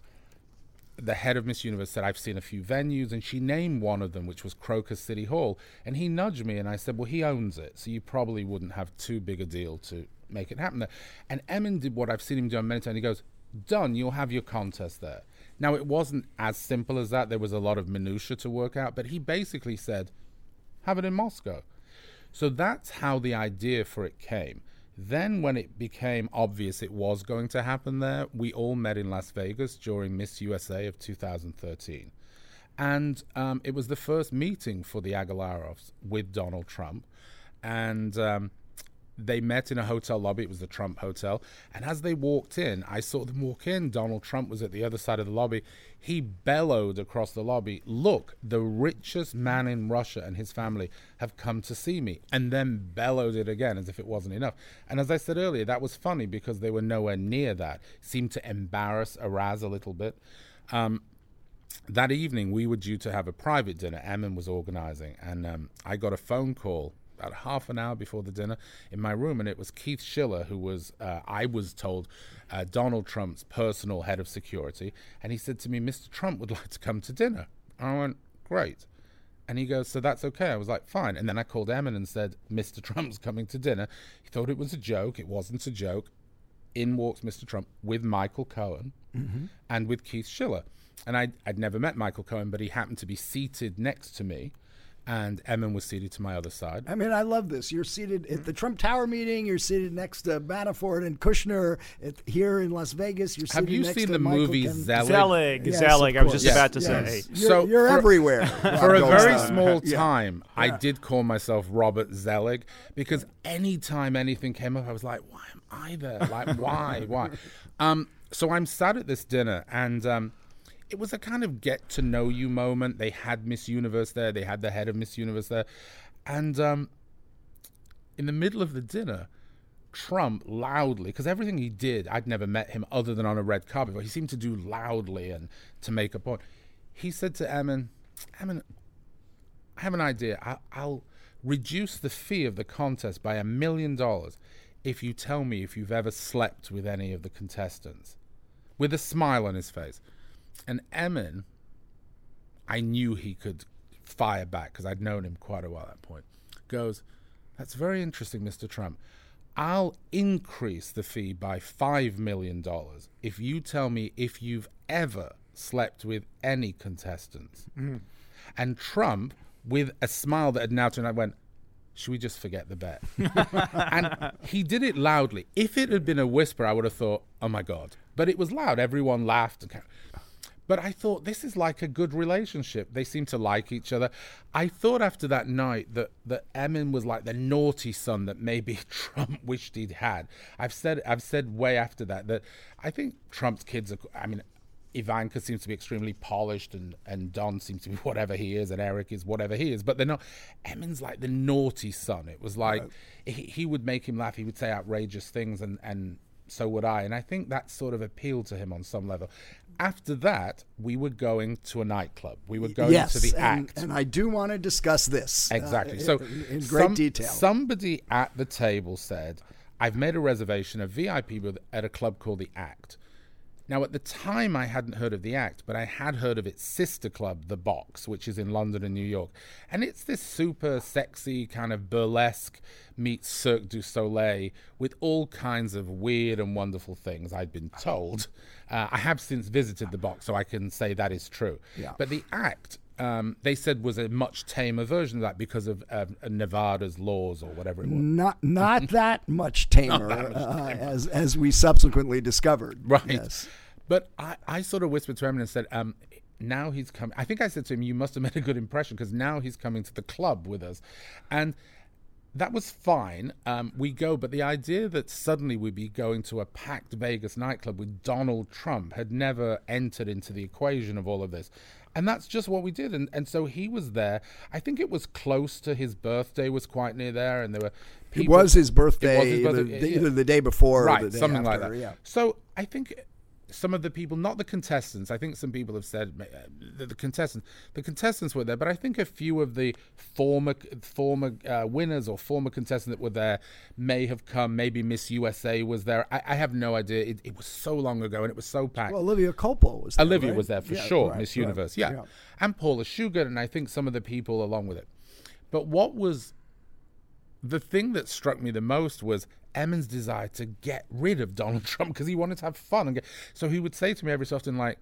The head of Miss Universe said, I've seen a few venues, and she named one of them, which was Crocus City Hall. And he nudged me, and I said, Well, he owns it, so you probably wouldn't have too big a deal to make it happen there. And Emin did what I've seen him do on many times. He goes, Done, you'll have your contest there. Now, it wasn't as simple as that. There was a lot of minutiae to work out, but he basically said, Have it in Moscow. So that's how the idea for it came. Then, when it became obvious it was going to happen there, we all met in Las Vegas during Miss USA of 2013. And um, it was the first meeting for the Agalarovs with Donald Trump. And um, they met in a hotel lobby. It was the Trump Hotel. And as they walked in, I saw them walk in. Donald Trump was at the other side of the lobby. He bellowed across the lobby, Look, the richest man in Russia and his family have come to see me. And then bellowed it again as if it wasn't enough. And as I said earlier, that was funny because they were nowhere near that. seemed to embarrass Aras a little bit. Um, that evening, we were due to have a private dinner. Emin was organizing, and um, I got a phone call about half an hour before the dinner in my room, and it was Keith Schiller, who was, uh, I was told, uh, Donald Trump's personal head of security. And he said to me, Mr. Trump would like to come to dinner. I went, Great. And he goes, So that's okay. I was like, Fine. And then I called Emin and said, Mr. Trump's coming to dinner. He thought it was a joke. It wasn't a joke. In walks Mr. Trump with Michael Cohen mm-hmm. and with Keith Schiller. And I'd, I'd never met Michael Cohen, but he happened to be seated next to me and Emin was seated to my other side. I mean, I love this. You're seated at the Trump Tower meeting. You're seated next to Manafort and Kushner at, here in Las Vegas. You're Have you seen the Michael movie Ken- Zelig? Zelig, Yes, Zelig. I was just course. about to Yes. say. You're, So you're for- everywhere. For a very Goldstein. small Yeah. time, I did call myself Robert Zelig because anytime anything came up, I was like, "Why am I there? Like, why, why?" Um, so I'm sat at this dinner, and um, it was a kind of get to know you moment. They had Miss Universe there, they had the head of Miss Universe there, and um, in the middle of the dinner, Trump loudly, because everything he did, I'd never met him other than on a red carpet, but he seemed to do loudly and to make a point. He said to Emin, Emin, I have an idea. I, I'll reduce the fee of the contest by a million dollars if you tell me if you've ever slept with any of the contestants. With a smile on his face. And Emin, I knew he could fire back because I'd known him quite a while at that point, goes, That's very interesting, Mr. Trump. I'll increase the fee by $5 million if you tell me if you've ever slept with any contestants. Mm-hmm. And Trump, with a smile that had now turned, I went, should we just forget the bet? and he did it loudly. If it had been a whisper, I would have thought, oh my God. But it was loud. Everyone laughed. But I thought, this is like a good relationship. They seem to like each other. I thought after that night that, that Emin was like the naughty son that maybe Trump wished he'd had. I've said, I've said way after that that I think Trump's kids are, I mean, Ivanka seems to be extremely polished, and, and Don seems to be whatever he is, and Eric is whatever he is. But they're not. Emin's like the naughty son. It was like he, he would make him laugh. He would say outrageous things, and, and so would I. And I think that sort of appealed to him on some level. After that, we were going to a nightclub. We were going yes, to the and, act. and I do want to discuss this uh, Exactly. in- so, in, in great some- detail. Somebody at the table said, "I've made a reservation, a VIP with at a club called the Act." Now, at the time, I hadn't heard of the Act, but I had heard of its sister club, the Box, which is in London and New York, and it's this super sexy kind of burlesque meets Cirque du Soleil with all kinds of weird and wonderful things. I'd been told. Uh, I have since visited the Box, so I can say that is true. Yeah. But the Act um, they said was a much tamer version of that because of um, Nevada's laws or whatever it was. not not that much tamer, uh, as as we subsequently discovered. Right. Yes. But I, I sort of whispered to him and said, um, now he's coming. I think I said to him, you must have made a good impression because now he's coming to the club with us. And that was fine. Um, we go, but the idea that suddenly we'd be going to a packed Vegas nightclub with Donald Trump had never entered into the equation of all of this. And that's just what we did. And, and so he was there. I think it was close to his birthday, was quite near there. And there were people. It was his birthday, was his birthday either, yeah. either, the day before right, or the day something after, like that. Yeah. So I think some of the people, not the contestants. I think some people have said uh, the contestants. The contestants were there, but I think a few of the former former uh, winners or former contestants that were there may have come. Maybe Miss USA was there. I, I have no idea. It, it, was so long ago, and it was so packed. Well, Olivia Culpo was. there, Olivia right? was there for yeah, sure. right, Miss right, Universe, yeah. yeah, and Paula Sugar, and I think some of the people along with it. But what was the thing that struck me the most was Emin's desire to get rid of Donald Trump because he wanted to have fun. And get, so he would say to me every so often, like,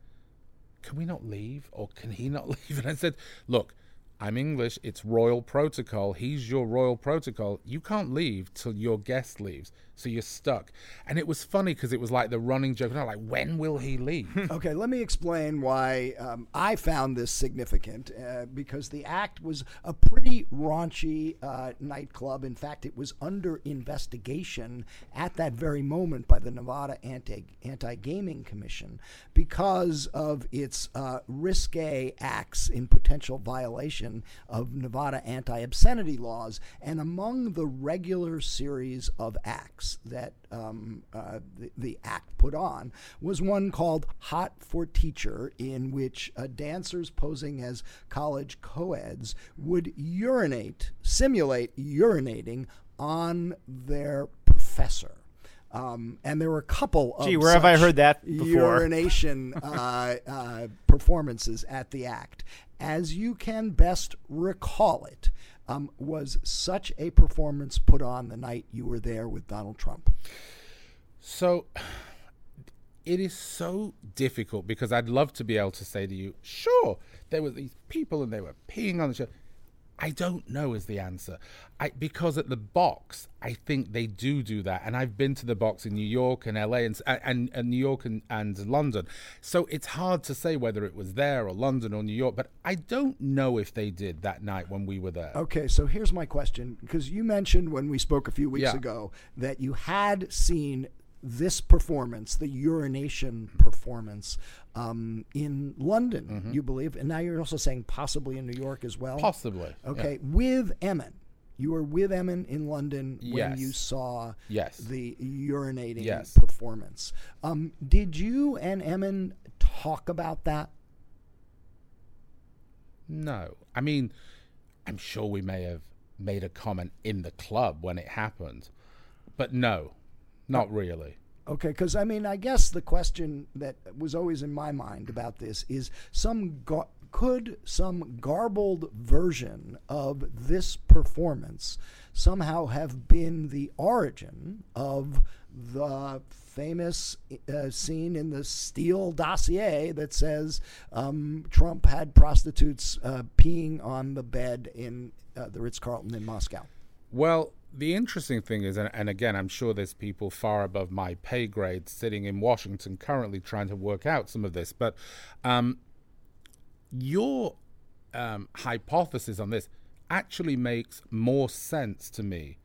can we not leave or can he not leave? And I said, look, I'm English. It's royal protocol. He's your royal protocol. You can't leave till your guest leaves. So you're stuck. And it was funny because it was like the running joke. Now, like, when will he leave? okay, let me explain why um, I found this significant. Uh, because the act was a pretty raunchy uh, nightclub. In fact, it was under investigation at that very moment by the Nevada Anti Gaming Commission because of its uh, risque acts in potential violation of Nevada anti obscenity laws. And among the regular series of acts that um, uh, the, the, act put on was one called Hot for Teacher, in which uh, dancers posing as college co-eds would urinate, simulate urinating on their professor. Um, and there were a couple of Gee, where have I heard that before? urination uh, uh, performances at the act. As you can best recall it, um, was such a performance put on the night you were there with Donald Trump? So it is so difficult because I'd love to be able to say to you, sure, there were these people and they were peeing on the show. I don't know is the answer. I, because at the box, I think they do do that, and I've been to the box in New York and LA and and, and New York and, and London, so it's hard to say whether it was there or London or New York. But I don't know if they did that night when we were there. Okay, so here's my question because you mentioned when we spoke a few weeks Yeah. ago that you had seen this performance, the urination performance, um, in London, you believe, and now you're also saying possibly in New York as well. Possibly. Okay, yeah. with Emin. You were with Emin in London when Yes. you saw Yes. the urinating Yes. performance. Um, did you and Emin talk about that? No. I mean, I'm sure we may have made a comment in the club when it happened, but no, not really. Okay, because I mean, I guess the question that was always in my mind about this is some gar- could some garbled version of this performance somehow have been the origin of the famous uh, scene in the Steele dossier that says um, Trump had prostitutes uh, peeing on the bed in uh, the Ritz Carlton in Moscow? Well, the interesting thing is, and, and again, I'm sure there's people far above my pay grade sitting in Washington currently trying to work out some of this, but um, your um, hypothesis on this actually makes more sense to me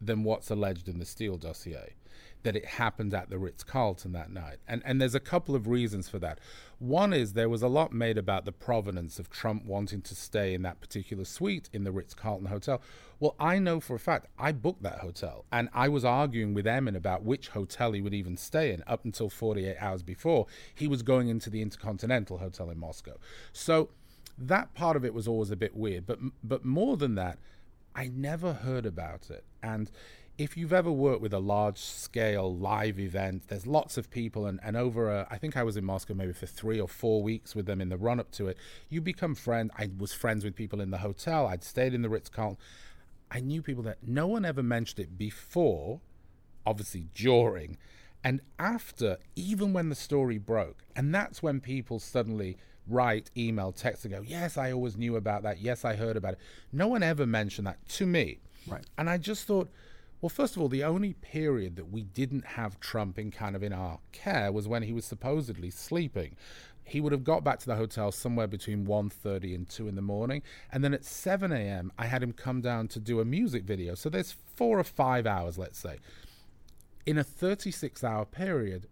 than what's alleged in the Steele dossier. That it happened at the Ritz Carlton that night. And, and there's a couple of reasons for that. One is there was a lot made about the provenance of Trump wanting to stay in that particular suite in the Ritz Carlton Hotel. Well, I know for a fact I booked that hotel and I was arguing with Emin about which hotel he would even stay in up until 48 hours before he was going into the Intercontinental Hotel in Moscow. So that part of it was always a bit weird. But, but more than that, I never heard about it. And if you've ever worked with a large scale live event, there's lots of people, and, and over, a, I think I was in Moscow maybe for three or four weeks with them in the run up to it. You become friends. I was friends with people in the hotel, I'd stayed in the Ritz Carlton. I knew people that no one ever mentioned it before, obviously during, and after, even when the story broke. And that's when people suddenly write, email, text, and go, Yes, I always knew about that. Yes, I heard about it. No one ever mentioned that to me. Right. And I just thought, well, first of all, the only period that we didn't have Trump in kind of in our care was when he was supposedly sleeping. he would have got back to the hotel somewhere between 1.30 and 2 in the morning and then at 7 a.m i had him come down to do a music video. So there's four or five hours let's say. In a 36 hour period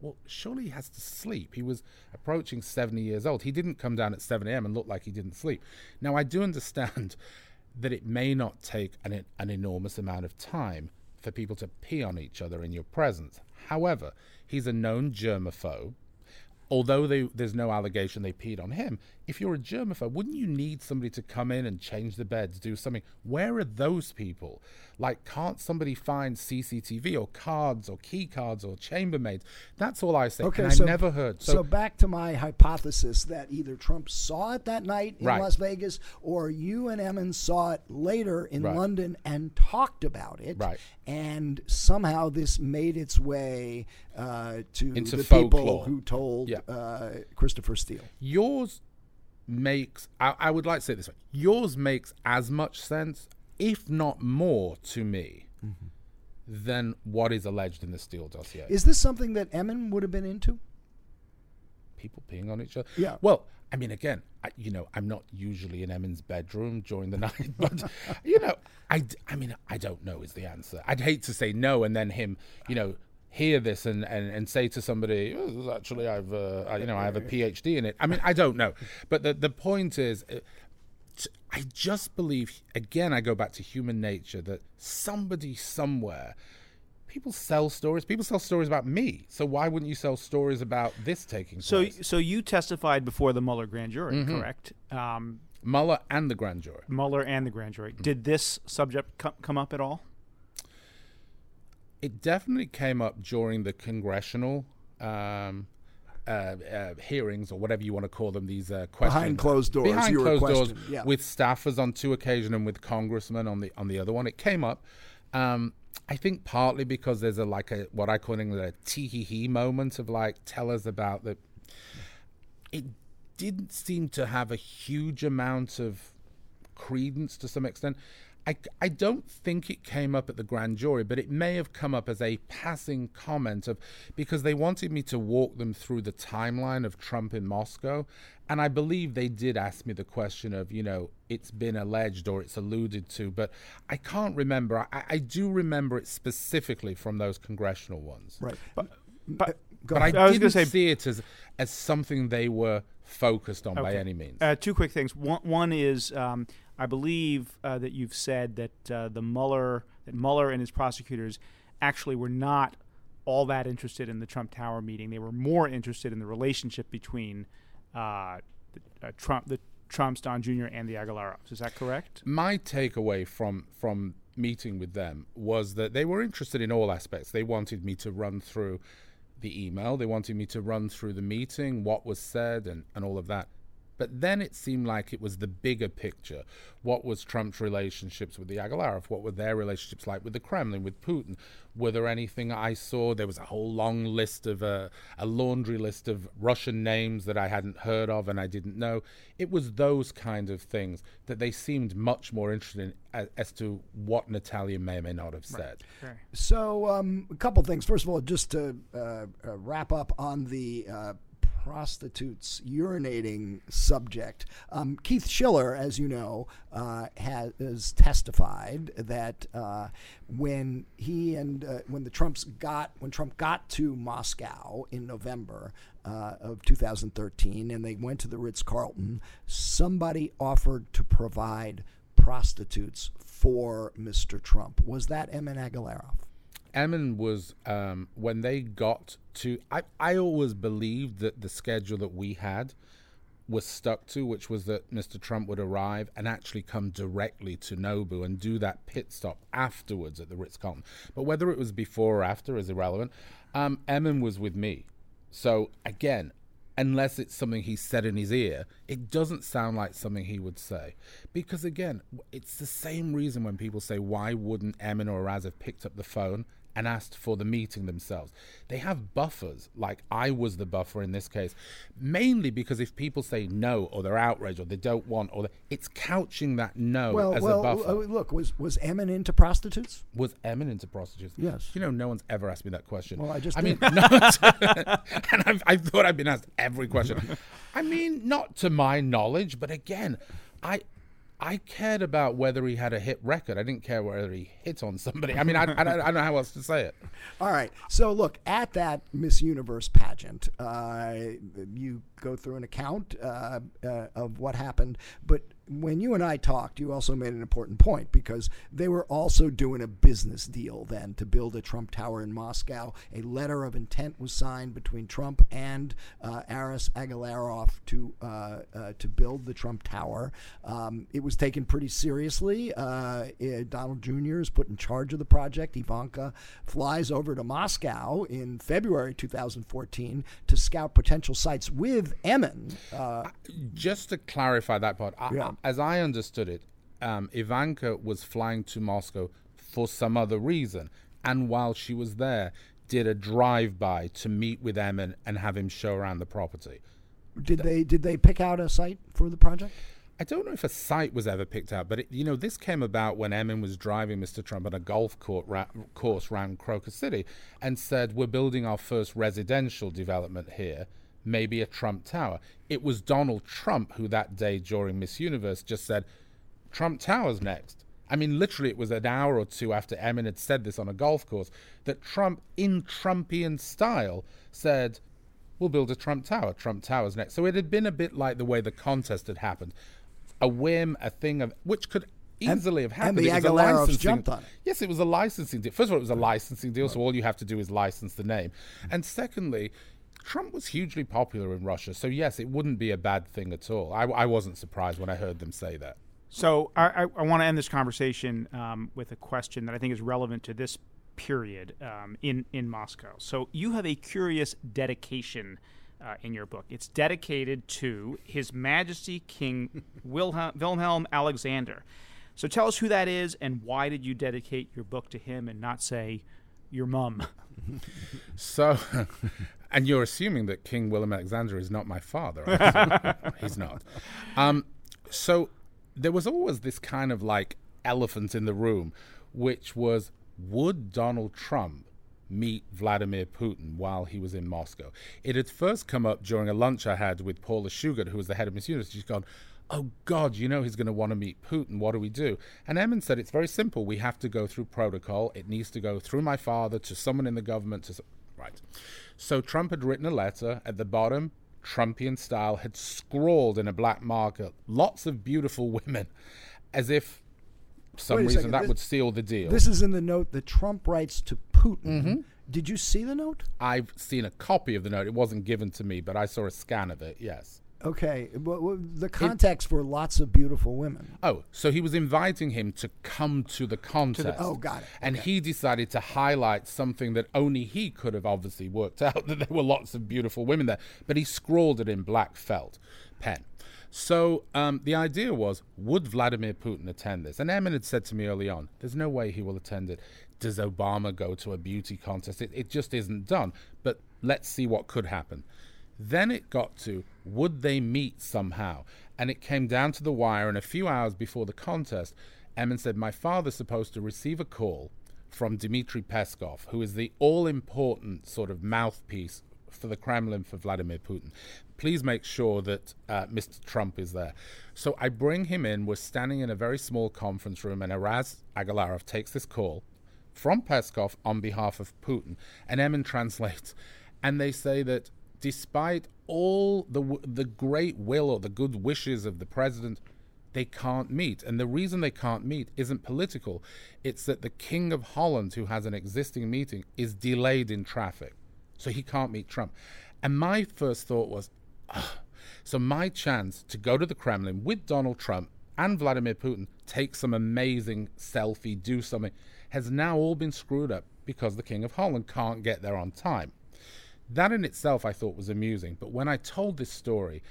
well surely he has to sleep. He was approaching 70 years old. He didn't come down at 7 a.m and look like he didn't sleep. Now i do understand that it may not take an, an enormous amount of time for people to pee on each other in your presence however he's a known germaphobe although they, there's no allegation they peed on him, if you're a germaphobe, wouldn't you need somebody to come in and change the beds, do something? Where are those people? Like, can't somebody find CCTV or cards or key cards or chambermaids? That's all I say. Okay, and so, I never heard. So, so, back to my hypothesis that either Trump saw it that night in right. Las Vegas or you and Emin saw it later in right. London and talked about it. Right. And somehow this made its way uh, to Into the folklore. people who told Yeah. uh, Christopher Steele. Yours makes, I, I would like to say it this way yours makes as much sense, if not more, to me. Than what is alleged in the Steele dossier. Is this something that Emin would have been into? people peeing on each other. Yeah. Well, I mean, again, I, you know, I'm not usually in Emin's bedroom during the night, but you know, I, I mean, I don't know is the answer. I'd hate to say no and then him, you know, hear this and, and, and say to somebody, oh, actually, I've, uh, I, you know, I have a PhD in it. I mean, I don't know, but the the point is. I just believe, again, I go back to human nature that somebody somewhere people sell stories. People sell stories about me. So why wouldn't you sell stories about this taking So, place? so you testified before the Mueller grand jury, Mhm. correct? Um, Mueller and the grand jury. Mueller and the grand jury. Did this subject co- come up at all? It definitely came up during the congressional um, uh, uh, hearings or whatever you want to call them. These uh, questions Behind closed doors, Behind closed doors, yeah. with staffers on two occasions and with congressmen on the on the other one. It came up. Um, I think partly because there's a like a what I call in English a tee hee hee moment of like tell us about the. It didn't seem to have a huge amount of credence to some extent. I, I don't think it came up at the grand jury, but it may have come up as a passing comment of because they wanted me to walk them through the timeline of Trump in Moscow. And I believe they did ask me the question of, you know, it's been alleged or it's alluded to, but I can't remember. I, I do remember it specifically from those congressional ones. Right. But, but, uh, But I, I was didn't gonna say- see it as, as something they were focused on by any means. Uh, two quick things. One, one is um, I believe uh, that you've said that uh, the Mueller that Mueller and his prosecutors actually were not all that interested in the Trump Tower meeting. They were more interested in the relationship between uh, the, uh, Trump, the Trumps, Don Jr., and the Agalarovs. Is that correct? my takeaway from from meeting with them was that they were interested in all aspects. They wanted me to run through the email, they wanted me to run through the meeting, what was said, and, and all of that. But then it seemed like it was the bigger picture. What was Trump's relationships with the Agalarov? What were their relationships like with the Kremlin, with Putin? Were there anything I saw? There was a whole long list of uh, a laundry list of Russian names that I hadn't heard of and I didn't know. It was those kind of things that they seemed much more interested in as, as to what Natalia may or may not have said. So, um, a couple things. First of all, just to uh, uh, wrap up on the uh, prostitutes urinating subject, um, Keith Schiller, as you know, uh, has testified that uh, when he and uh, when the Trumps got when Trump got to Moscow in November uh, of 2013, and they went to the Ritz Carlton, somebody offered to provide prostitutes for Mr. Trump. Was that Emin Agalarov? Emin was um, when they got to. I, I always believed that the schedule that we had was stuck to, which was that Mr. Trump would arrive and actually come directly to Nobu and do that pit stop afterwards at the Ritz Carlton. But whether it was before or after is irrelevant. Um, Emin was with me, so again, unless it's something he said in his ear, it doesn't sound like something he would say. Because again, it's the same reason when people say, why wouldn't Emin or Raz have picked up the phone and asked for the meeting themselves. They have buffers, like I was the buffer in this case, mainly because if people say no or they're outraged or they don't want or it's couching that no well, as well, a buffer. uh, look, was was Emin into prostitutes? was Emin into prostitutes? Yes. You know, no one's ever asked me that question. Well, I just I mean, did. no, and I've, I thought I'd been asked every question. I mean, not to my knowledge, but again, I. I cared about whether he had a hit record. I didn't care whether he hit on somebody. I mean, I, I, don't, I don't know how else to say it. All right. So look at that Miss Universe pageant. Uh, you go through an account uh, uh, of what happened, but when you and I talked, you also made an important point because they were also doing a business deal then to build a Trump Tower in Moscow. A letter of intent was signed between Trump and uh, Aras Agalarov to uh, uh, to build the Trump Tower. Um, it was taken pretty seriously. Uh, eh, Donald Jr. is put in charge of the project. Ivanka flies over to Moscow in February 2014 to scout potential sites with Emin. Uh, Just to clarify that part, I, Yeah. As I understood it, um, Ivanka was flying to Moscow for some other reason, and while she was there, did a drive-by to meet with Emin and have him show around the property. did they did they pick out a site for the project? I don't know if a site was ever picked out, but it, you know, this came about when Emin was driving Mr. Trump on a golf court ra- course around Crocus City and said, "We're building our first residential development here, maybe a Trump Tower." It was Donald Trump who that day during Miss Universe just said, "Trump Tower's next." I mean, literally, it was an hour or two after Emin had said this on a golf course that Trump, in Trumpian style, said, We'll build a Trump Tower. Trump Tower's next. So it had been a bit like the way the contest had happened. A whim, a thing of which could easily have happened. and the It was a Agalarovs licensing- jumped on it. Yes, it was a licensing deal. First of all, it was a licensing deal, so all you have to do is license the name. And secondly, Trump was hugely popular in Russia, so yes, it wouldn't be a bad thing at all. I, I wasn't surprised when I heard them say that. So I, I, I want to end this conversation um, with a question that I think is relevant to this period um, in in Moscow. So you have a curious dedication uh, in your book. It's dedicated to His Majesty King Wilhelm, Wilhelm Alexander. So tell us who that is and why did you dedicate your book to him and not say your mum? So, and you're assuming that King Willem Alexander is not my father. right? He's not. Um, so, there was always this kind of like elephant in the room, which was would Donald Trump meet Vladimir Putin while he was in Moscow? It had first come up during a lunch I had with Paula Shugart, who was the head of Miss Universe. She's gone, Oh God, you know he's going to want to meet Putin. What do we do? And Emin said it's very simple. We have to go through protocol. It needs to go through my father to someone in the government. To right. So Trump had written a letter at the bottom, Trumpian style, had scrawled in a black marker lots of beautiful women, as if for some reason second, that this- would seal the deal. This is in the note that Trump writes to Putin. Mm-hmm. Did you see the note? I've seen a copy of the note. It wasn't given to me, but I saw a scan of it. Yes. Okay, well, the context were lots of beautiful women. Oh, so he was inviting him to come to the contest. oh, got it. And he decided to highlight something that only he could have obviously worked out that there were lots of beautiful women there. But he scrawled it in black felt pen. So um, the idea was, would Vladimir Putin attend this? And Emin had said to me early on, there's no way he will attend it. Does Obama go to a beauty contest? It, it just isn't done. But let's see what could happen. Then it got to would they meet somehow? And it came down to the wire. And a few hours before the contest, Emin said, My father's supposed to receive a call from Dmitry Peskov, who is the all important sort of mouthpiece for the Kremlin for Vladimir Putin. Please make sure that uh, Mr. Trump is there. So I bring him in. We're standing in a very small conference room, and Aras Agalarov takes this call from Peskov on behalf of Putin, and Emin translates, and they say that despite all the the great will or the good wishes of the president, they can't meet. And the reason they can't meet isn't political; it's that the King of Holland, who has an existing meeting, is delayed in traffic, so he can't meet Trump. And my first thought was, so my chance to go to the Kremlin with Donald Trump and Vladimir Putin, take some amazing selfie, do something, has now all been screwed up because the King of Holland can't get there on time. That in itself I thought was amusing, but when I told this story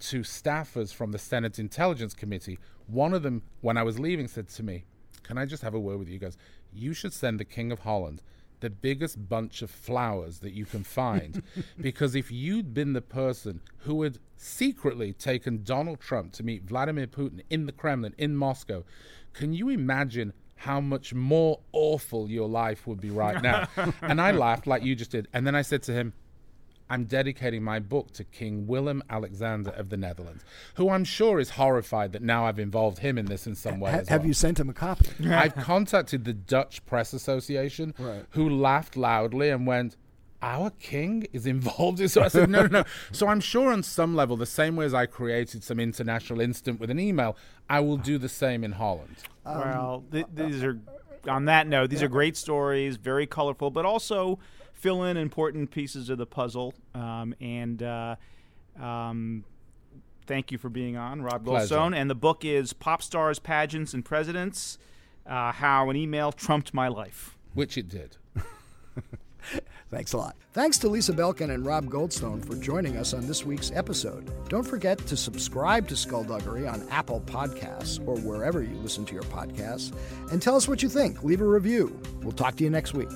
to staffers from the Senate Intelligence Committee, one of them, when I was leaving, said to me, Can I just have a word with you? He goes, You should send the King of Holland the biggest bunch of flowers that you can find. because if you'd been the person who had secretly taken Donald Trump to meet Vladimir Putin in the Kremlin, in Moscow, can you imagine how much more awful your life would be right now? and I laughed like you just did. And then I said to him, I'm dedicating my book to King Willem Alexander of the Netherlands, who I'm sure is horrified that now I've involved him in this in some way. Ha- as have well. you sent him a copy? I've contacted the Dutch Press Association, Right. who laughed loudly and went, our king is involved in so I said no no no so I'm sure on some level the same way as I created some international instant with an email I will do the same in Holland well, um, th- these are on that note. These are great stories, very colorful, but also fill in important pieces of the puzzle. Um, and uh, um, thank you for being on, Rob Pleasure. Goldstone. And the book is "Pop Stars, Pageants, and Presidents: uh, How an Email Trumped My Life." which it did Thanks a lot. Thanks to Lisa Belkin and Rob Goldstone for joining us on this week's episode. Don't forget to subscribe to Skullduggery on Apple Podcasts or wherever you listen to your podcasts and tell us what you think. Leave a review. We'll talk to you next week.